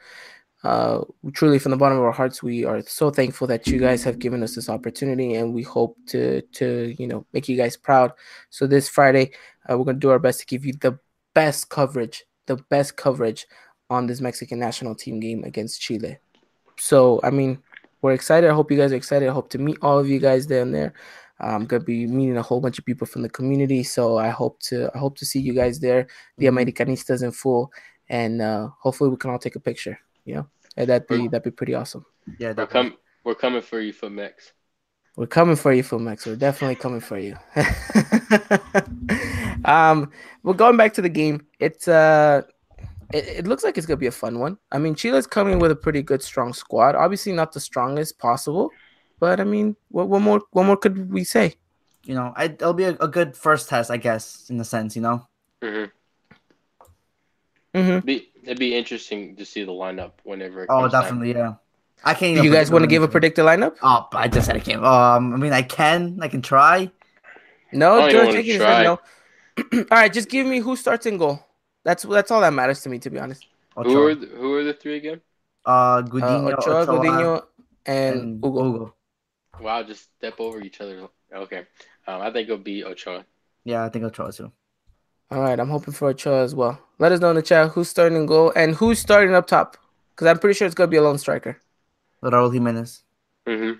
uh, truly from the bottom of our hearts we are so thankful that you guys have given us this opportunity and we hope to to you know make you guys proud. So this friday uh, we're going to do our best to give you the best coverage the best coverage on this mexican national team game against chile. So i mean we're excited. I hope you guys are excited. I hope to meet all of you guys down there. I'm going to be meeting a whole bunch of people from the community so i hope to i hope to see you guys there the Mhm. americanistas in full and uh, hopefully we can all take a picture you know and that'd be that'd be pretty awesome. Yeah. We're com- we're coming for you, Footmex. We're coming for you, for Filmex. We're definitely coming for you. *laughs* um, well, going back to the game, it's uh, it, it looks like it's gonna be a fun one. I mean, Chile's coming with a pretty good, strong squad. Obviously, not the strongest possible, but I mean, what, what more? What more could we say? You know, I, it'll be a, a good first test, I guess, in a sense. You know. hmm Be it'd be interesting to see the lineup whenever. It Oh, comes time. definitely. Yeah. I can't. Do even you guys want to give a lineup. predicted lineup? Oh, I just said I can't. Um, I mean, I can. I can try. No, I don't George wanna Jenkins try. said no. *clears throat* all right, just give me who starts in goal. That's that's all that matters to me, to be honest. Who Ochoa. are the, who are the three again? uh, Uh, Gudiño, Ochoa, Ochoa, Gudiño, and, and Hugo. Hugo. Wow, just step over each other. Okay, um, I think it'll be Ochoa. Yeah, I think Ochoa too. All right, I'm hoping for a Ochoa as well. Let us know in the chat who's starting in goal and who's starting up top, because I'm pretty sure it's gonna be a lone striker. Raul Jimenez. hmm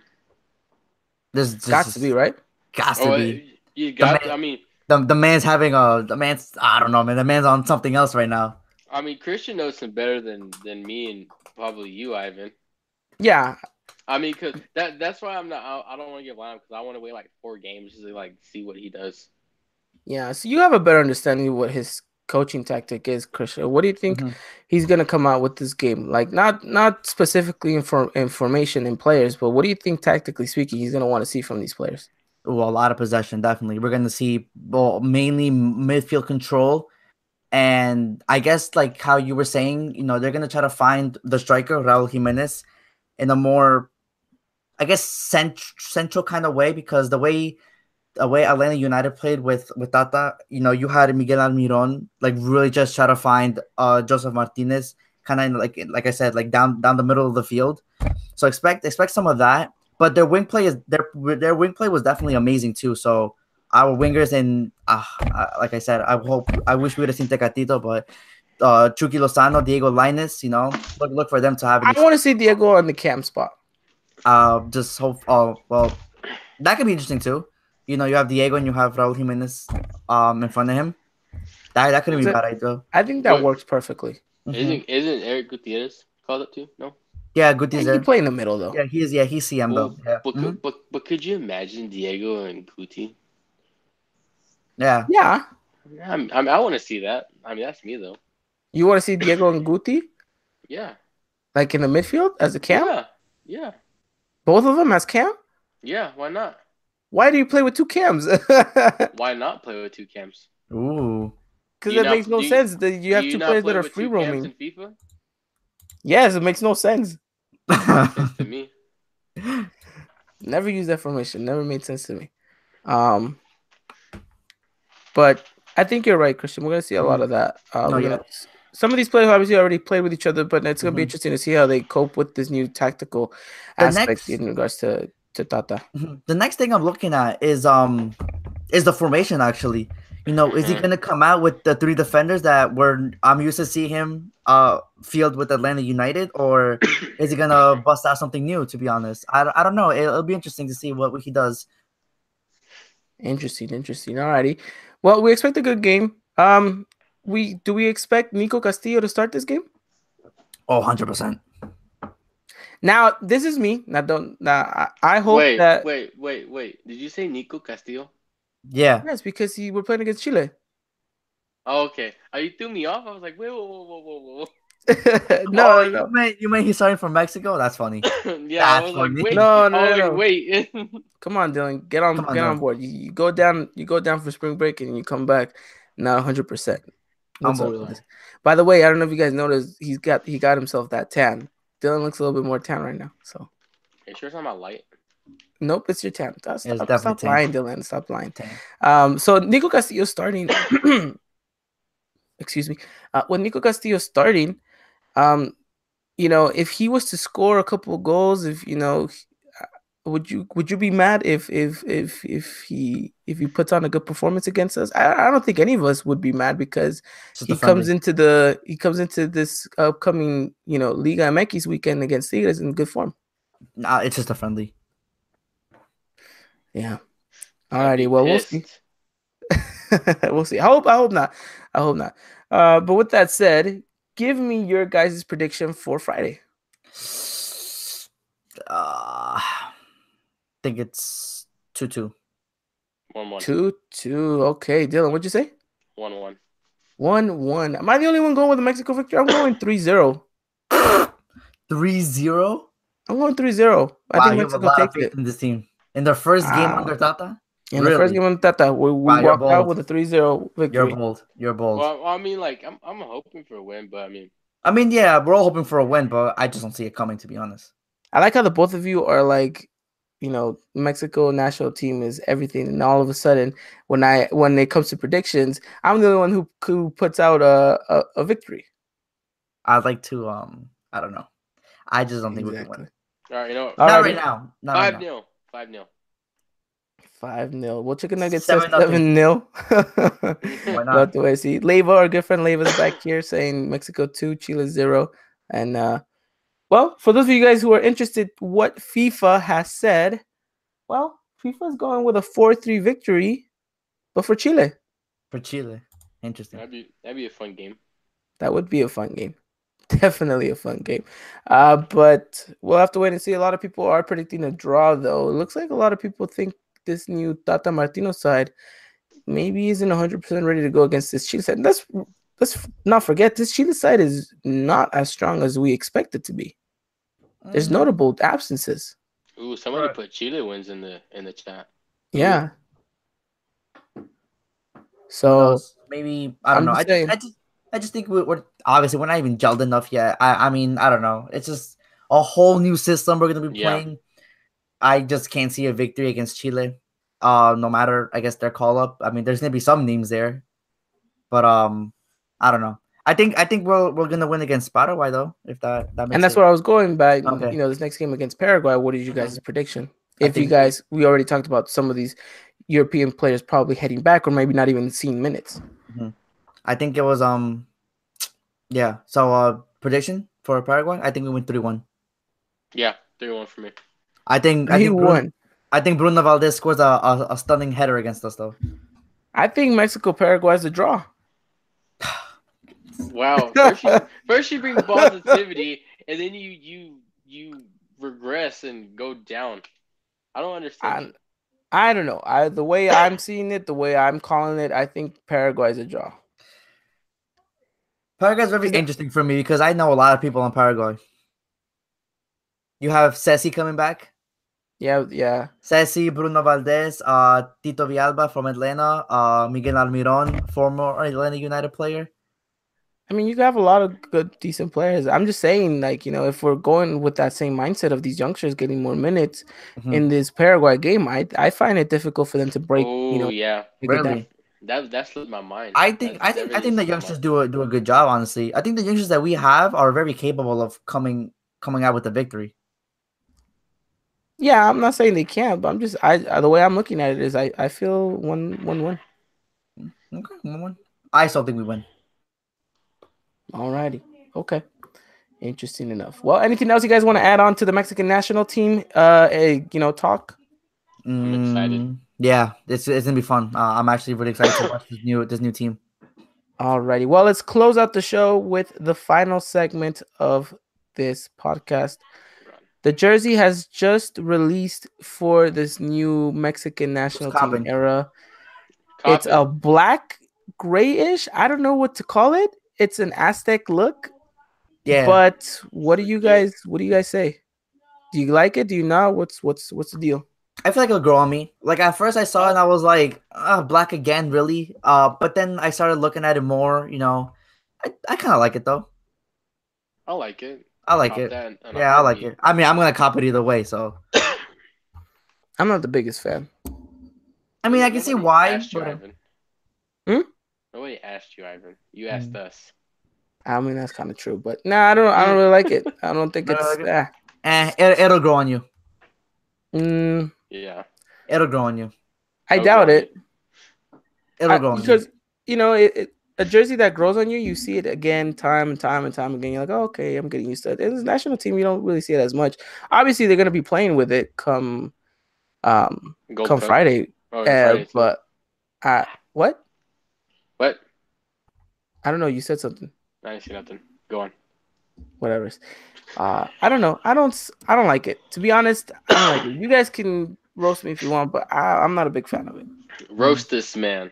This, this Got to be right. Got to Oh, be. you got. man- I mean, The, the man's having a the man's I don't know man the man's on something else right now. I mean, Christian knows him better than than me and probably you, Ivan. Yeah, I mean, cause that that's why I'm not. I, I don't want to get lineup because I want to wait like four games to like see what he does. Yeah. So you have a better understanding of what his coaching tactic is, Christian. What do you think Mhm. he's gonna come out with this game? Like not not specifically in for information in players, but what do you think tactically speaking he's gonna want to see from these players? Well, a lot of possession, definitely. We're gonna see well, mainly midfield control, and I guess like how you were saying, you know, they're gonna try to find the striker Raul Jimenez in a more, I guess, cent- central kind of way because the way the way Atlanta United played with with Tata, you know, you had Miguel Almiron like really just try to find uh Josef Martinez, kind of like like I said, like down down the middle of the field. So expect expect some of that. But their wing play is their their wing play was definitely amazing too. So our wingers and uh, uh, like I said, I hope I wish we would have seen Tecatito, but uh Chucky Lozano, Diego Lainez, you know, look look for them to have I want to see Diego on the cam spot. Uh, just hope. Oh well, that could be interesting too. You know, you have Diego and you have Raul Jimenez um in front of him. That that couldn't be bad idea. I think that What- works perfectly. Isn't isn't Erick Gutierrez called up too? No. Yeah, Gutierrez. He play in the middle though. Yeah, he's yeah he's CM though. Well, Yeah. But, Mhm. could, but but could you imagine Diego and Guti? yeah. Yeah. I'm, I'm, I want to see that. I mean, that's me though. You want to see Diego and Guti Yeah. like in the midfield as a cam? Yeah. Yeah. Both of them as cam? Yeah. Why not? Why do you play with two cams? *laughs* Why not play with two cams? Ooh. Because Do that not- makes no you- sense. That you have you two players play that are free roaming. FIFA? Yes, it makes no sense. Sense to me. *laughs* Never used that formation. Never made sense to me. Um, but I think you're right, Christian. We're gonna see a lot of that. Uh, No, we're yeah. Some of these players obviously already played with each other, but it's gonna be Mhm. interesting to see how they cope with this new tactical The aspect next- in regards to to Tata. Mhm. the next thing I'm looking at is um is the formation actually. You know, is he Mhm. gonna come out with the three defenders that were I'm used to see him uh field with Atlanta United, or *coughs* is he gonna bust out something new? To be honest, I, I don't know. It'll, it'll be interesting to see what he does. Interesting, interesting. Alrighty. Well, we expect a good game. Um, we do we expect Nico Castillo to start this game? Oh, 100 percent. Now, this is me. Now, don't. Now, I, I hope Wait, that wait, wait, wait. Did you say Nico Castillo? Yeah. yes, because he we're playing against Chile. Oh, okay. Oh, you threw me off. I was like, wait, whoa, whoa, whoa, whoa, *laughs* no, oh, no, You mean, you mean he's starting from Mexico? That's funny. whoa. *coughs* yeah, I That's was like, wait. No, no, I no, like, wait. *laughs* Come on, Dylan. Get on, on, get on board. You, you go down, you go down for spring break, and you come back not hundred percent. I'm bored. By the way, I don't know if you guys noticed, he's got he got himself that tan. Dylan looks a little bit more tan right now. So you sure it's not my light? nope, it's your tan. Stop, Yeah, it's stop, definitely stop tan. lying, Dylan. Stop lying. Tan. Um, so Nico Castillo starting. *clears throat* excuse me. Uh, when Nico Castillo starting, um, you know, if he was to score a couple of goals, if you know, would you would you be mad if if if if he if he puts on a good performance against us? I, I don't think any of us would be mad because Just he a comes into the he comes into this upcoming you know Liga MX weekend against Tigres in good form. Nah, it's just a friendly. Yeah. I'd Alrighty. Well, we'll see. *laughs* we'll see. I hope. I hope not. I hope not. Uh, but with that said, give me your guys' prediction for Friday. Uh, I think it's two two. One one. Two two. Okay, Dylan. What'd you say? One one. One one. Am I the only one going with the Mexico victory? I'm going 3-0. Three zero. I'm going 3-0. I Wow, think you have a Mexico lot takes it. in this team. In their first game under Tata, In the first game on Tata, we, we Wow, walked out with a 3-0 victory. you're bold. You're bold. Well, I mean, like, I'm, I'm hoping for a win, but I mean, I mean, yeah, we're all hoping for a win, but I just don't see it coming. To be honest. I like how the both of you are like, you know, Mexico national team is everything, and all of a sudden, when I when it comes to predictions, I'm the only one who who puts out a a, a victory. I'd like to. Um, I don't know. I just don't think we can Exactly. win. all right, you know. All Not right, right now. Not right five now. nil, five nil. Five 0 Well, chicken nuggets Seven says nothing. seven 0 Why *laughs* not? Love the way I see. Leva, our good friend Leva's back here saying Mexico two, Chile zero, and uh, well, for those of you guys who are interested, what FIFA has said, well, FIFA is going with a four three victory, but for Chile. For Chile, interesting. That'd be that'd be a fun game. That would be a fun game. *laughs* Definitely a fun game. Uh, but we'll have to wait and see. A lot of people are predicting a draw, though. It looks like a lot of people think this new Tata Martino side maybe isn't 100% ready to go against this Chile side. Let's, let's not forget, this Chile side is not as strong as we expect it to be. There's Mm, notable absences. Ooh, somebody Right. put Chile wins in the in the chat. Yeah. So, maybe I don't I'm know. I, saying. I just I just think we're, we're obviously we're not even gelled enough yet. I I mean I don't know. It's just a whole new system we're gonna be Yeah. playing. I just can't see a victory against Chile. Uh, no matter I guess their call up. I mean, there's gonna be some names there, but um, I don't know. I think I think we're we're gonna win against Paraguay though. If that that makes and that's it- where I was going by. Okay. You know, this next game against Paraguay. What is you guys' prediction? If you guys, we already talked about some of these European players probably heading back, or maybe not even seeing minutes. I think it was um, yeah. So uh, prediction for Paraguay. I think we win three one. Yeah, three one for me. I think I He think Bruno. I think Bruno Valdez scores a, a, a stunning header against us though. I think Mexico Paraguay is a draw. Wow. *laughs* First you, first you bring positivity, and then you you you regress and go down. I don't understand. I, I don't know. I the way I'm seeing it, the way I'm calling it, I think Paraguay's a draw. Paraguay's very interesting for me because I know a lot of people in Paraguay. You have Ceci coming back. Yeah, yeah. Ceci, Bruno Valdez, uh, Tito Villalba from Atlanta, uh, Miguel Almiron, former Atlanta United player. I mean, you have a lot of good, decent players. I'm just saying, like, you know, if we're going with that same mindset of these youngsters getting more minutes Mhm. in this Paraguay game, I I find it difficult for them to break. oh you know, yeah, to get Really? that that slipped my mind. I think That- I that think I think the youngsters do a do a good job. Honestly, I think the youngsters that we have are very capable of coming coming out with the victory. Yeah, I'm not saying they can't, but I'm just I the way I'm looking at it is I I feel one one one. Okay, one one. I still think we win. Alrighty. Okay. Interesting enough. Well, anything else you guys want to add on to the Mexican national team? Uh, eh, you know, talk. I'm excited. Mm, Yeah, it's it's gonna be fun. Uh, I'm actually really excited to watch this new this new team. Alrighty. Well, let's close out the show with the final segment of this podcast. The jersey has just released for this new Mexican national team copping? era. It's a black grayish. I don't know what to call it. It's an Aztec look. Yeah, But what do you guys what do you guys say? Do you like it? Do you not? What's what's what's the deal? I feel like it'll grow on me. Like at first I saw it and I was like, ah, black again, really? Uh, but then I started looking at it more. You know, I, I kind of like it though. I like it. I like Cop it. that Yeah, I like it. I mean, I'm gonna cop it either way. So *coughs* I'm not the biggest fan. I mean, I can see why. asked you, but- Ivan. Hmm? Nobody asked you, Ivan. You asked Mm. us. I mean that's kind of true, but nah, I don't I don't really like it. I don't think *laughs* it's like it? ah. Eh, it, it'll grow on you. Mm, Yeah. It'll grow on you. I I'll doubt go it. It'll I- grow on because you. you know it, it, a jersey that grows on you, you see it again, time and time and time again. You're like, oh, okay, I'm getting used to it. In this national team, you don't really see it as much. Obviously, they're gonna be playing with it come, um, Gold come Cup. Friday. Oh, Uh, Friday, but, uh, what? What? I don't know. You said something. I didn't see nothing. Go on. Whatever. Uh, I don't know. I don't. I don't like it. To be honest, I don't like it. You guys can roast me if you want, but I, I'm not a big fan of it. Roast this man.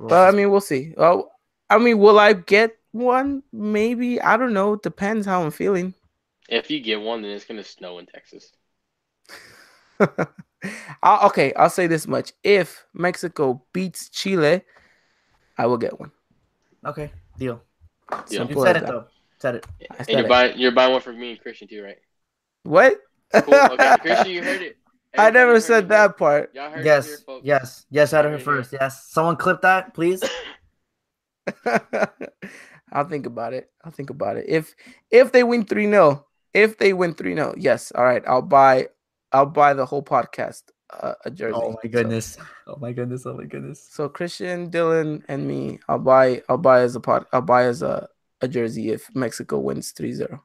But I mean, we'll see. Oh, I mean, will I get one? Maybe. I don't know. It Depends how I'm feeling. If you get one, then it's gonna snow in Texas. *laughs* I'll, okay, I'll say this much: if Mexico beats Chile, I will get one. okay, deal. Yeah. You Simple said it that. though. Said it. I And you're it. buying you're buying one for me and Christian too, right? What? Cool. Okay, *laughs* Christian, you heard it. I never said it that here. part. Y'all heard it here, Yes, yes, yes. Out of her here. first. Yes. Someone clip that, please. *laughs* I'll think about it. I'll think about it. If if they win 3-0, if they win 3-0, yes. All right. I'll buy I'll buy the whole podcast uh, a jersey. Oh my So- goodness. Oh my goodness. Oh my goodness. So, Christian, Dylan, and me, I'll buy I'll buy as a pod I'll buy as a, a jersey if Mexico wins 3-0.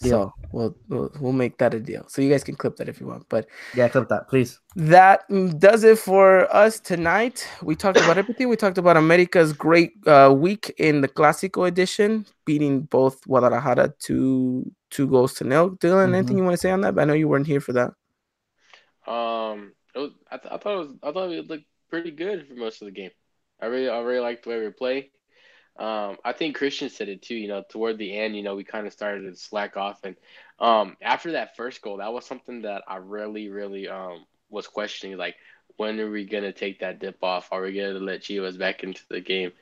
So we'll, we'll we'll make that a deal. So you guys can clip that if you want. But Yeah, clip that, please. that does it for us tonight. We talked about *coughs* everything. We talked about America's great uh, week in the Clásico edition, beating both Guadalajara two two goals to nil. Dylan, Mhm. anything you want to say on that? But I know you weren't here for that. Um, it was, I, th- I thought it was, I thought it looked pretty good for most of the game. I really, I really liked the way we play. Um, I think Christian said it too. You know, toward the end, you know, we kind of started to slack off, and um, after that first goal, that was something that I really, really um was questioning. Like, when are we gonna take that dip off? Are we gonna let Chivas back into the game?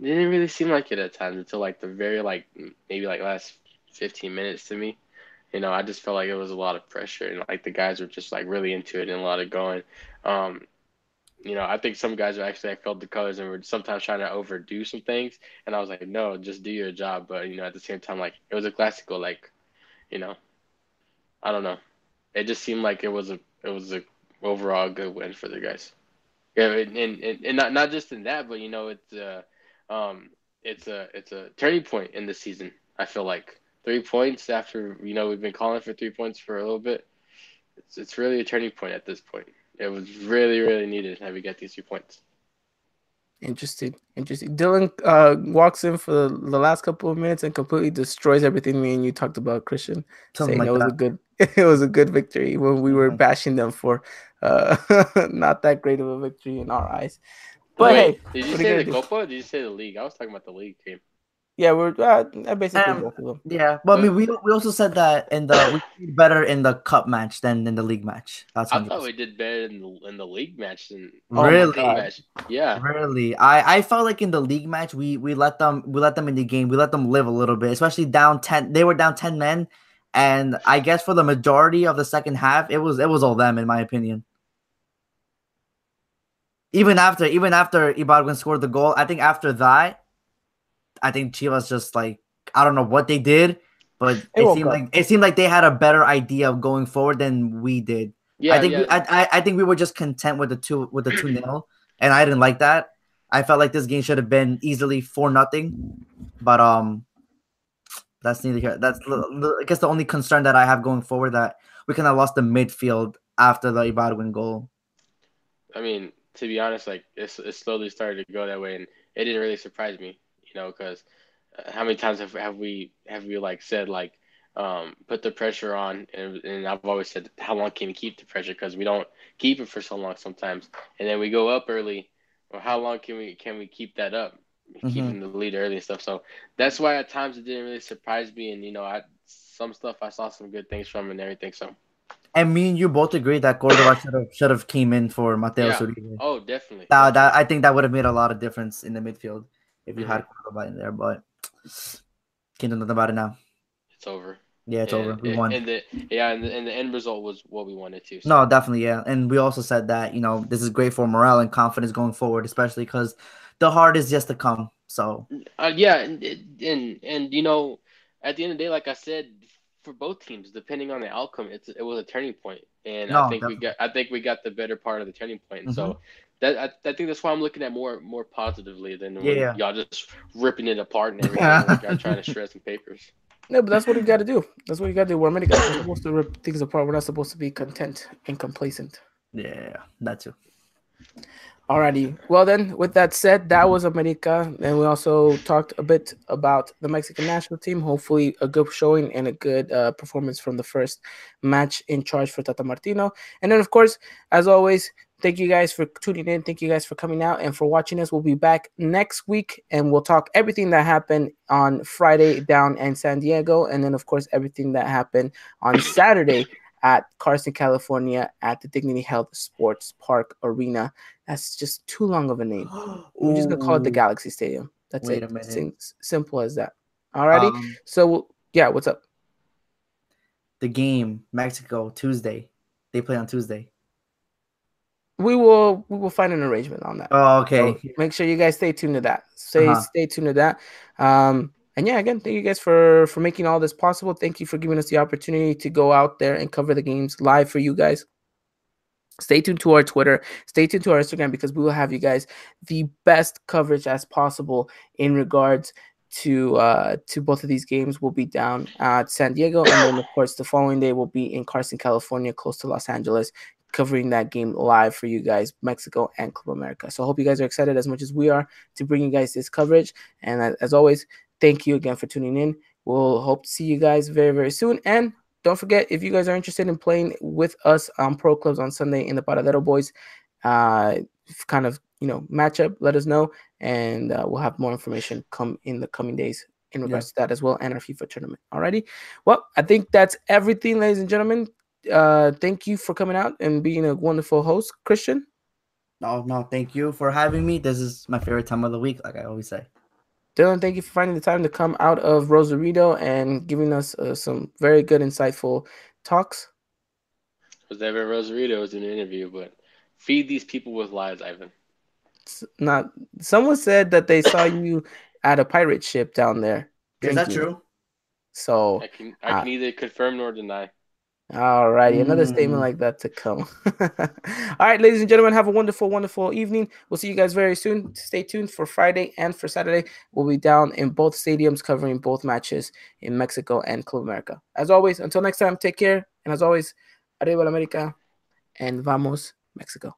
It didn't really seem like it at times until like the very like maybe like last fifteen minutes to me. You know, I just felt like it was a lot of pressure and like the guys were just like really into it and a lot of going. Um, you know, I think some guys are actually like felt the colors and were sometimes trying to overdo some things. And I was like, no, just do your job. But you know, at the same time, like it was a clásico, like, you know, I don't know. It just seemed like it was a it was a overall good win for the guys. Yeah, and and, and not not just in that, but you know, it's uh um it's a it's a turning point in the season. I feel like three points after you know we've been calling for three points for a little bit. It's it's really a turning point at this point. It was really really needed that we get these three points. Interesting, interesting. Dylan uh, walks in for the, the, last couple of minutes and completely destroys everything me and you talked about Christian, Something saying like it was that. a good *laughs* it was a good victory when we were bashing them for uh, *laughs* not that great of a victory in our eyes. But Wait, hey, did you say the Copa? did you say the league? I was talking about the league team. Yeah, we're uh, basically um, both of them. Yeah, but I mean, we we also said that in the we *coughs* did better in the cup match than in the league match. That's I thought we did better in the in the league match than really. Match. Yeah, really. I I felt like in the league match we we let them we let them in the game. We let them live a little bit, especially down ten. They were down ten men, and I guess for the majority of the second half, it was it was all them in my opinion. Even after even after Ibargüen scored the goal, I think after that I think Chivas just like I don't know what they did, but it, it seemed go. like it seemed like they had a better idea of going forward than we did. Yeah, I think yeah. We, I, I think we were just content with the two with the two nil, and I didn't like that. I felt like this game should have been easily four nothing, but um, that's neither here. That's I guess the only concern that I have going forward that we kind of lost the midfield after the Ibargüen goal. I mean, to be honest, like it's, it slowly started to go that way, and it didn't really surprise me you know, because uh, how many times have, have we have we like said like um, put the pressure on, and, and I've always said how long can we keep the pressure because we don't keep it for so long sometimes, and then we go up early. Or how long can we can we keep that up, mm-hmm. keeping the lead early and stuff? So that's why at times it didn't really surprise me, and you know, I some stuff I saw some good things from and everything. So. And me and you both agree that Cordova should have should have came in for Mateus yeah. Uribe. Oh, definitely. That, that I think that would have made a lot of difference in the midfield if you had Cordova in there, but can't do nothing about it now. It's over. Yeah, it's and, over. We won. And the yeah, and the, and the end result was what we wanted to. So. No, definitely, yeah. And we also said that you know this is great for morale and confidence going forward, especially because the hard is just to come. So uh, yeah, and, and and you know, at the end of the day, like I said, for both teams, depending on the outcome, it's it was a turning point, and no, I think definitely. we got I think we got the better part of the turning point. Mm-hmm. So that I, I think that's why I'm looking at more more positively than yeah. y'all just ripping it apart and everything. like y'all trying to shred some papers. *laughs* No, but that's what you got to do. That's what you got to do. We're supposed to rip things apart. We're not supposed to be content and complacent. Yeah, that too. Alrighty. Well then, with that said, that was America, and we also talked a bit about the Mexican national team. Hopefully, a good showing and a good uh, performance from the first match in charge for Tata Martino. And then, of course, as always, thank you guys for tuning in. Thank you guys for coming out and for watching us. We'll be back next week, and we'll talk everything that happened on Friday down in San Diego, and then, of course, everything that happened on Saturday at Carson, California, at the Dignity Health Sports Park Arena. That's just too long of a name. *gasps* We're just gonna call it the Galaxy Stadium. That's Wait it. Sim- simple as that. Alrighty. Um, so yeah, what's up? The game Mexico Tuesday. They play on Tuesday. We will we will find an arrangement on that. Oh, okay. So make sure you guys stay tuned to that. Stay uh-huh. stay tuned to that. Um, and yeah, again, thank you guys for for making all this possible. Thank you for giving us the opportunity to go out there and cover the games live for you guys. Stay tuned to our Twitter, stay tuned to our Instagram because we will have you guys the best coverage as possible in regards to uh to both of these games. We'll be down at San Diego, and then of course the following day we'll be in Carson, California, close to Los Angeles, covering that game live for you guys, Mexico and Club America. So I hope you guys are excited as much as we are to bring you guys this coverage. And as always, thank you again for tuning in. We'll hope to see you guys very, very soon. And don't forget, if you guys are interested in playing with us on Pro Clubs on Sunday in the Paradero Boys, uh, kind of you know matchup, let us know, and uh, we'll have more information come in the coming days in regards yeah. to that as well and our FIFA tournament. Alrighty. Well, I think that's everything, ladies and gentlemen. Uh, thank you for coming out and being a wonderful host, Christian. No, no, thank you for having me. This is my favorite time of the week, like I always say. Dylan, thank you for finding the time to come out of Rosarito and giving us uh, some very good, insightful talks. I was never in Rosarito. It was an interview, but feed these people with lies, Ivan. It's not. Someone said that they saw *coughs* you at a pirate ship down there. Is that true? So I can I can uh, neither confirm nor deny. All righty, another mm. statement like that to come. *laughs* All right, ladies and gentlemen, have a wonderful, wonderful evening. We'll see you guys very soon. Stay tuned for Friday and for Saturday. We'll be down in both stadiums covering both matches in Mexico and Club America. As always, until next time, take care. And as always, arriba la America and vamos, Mexico.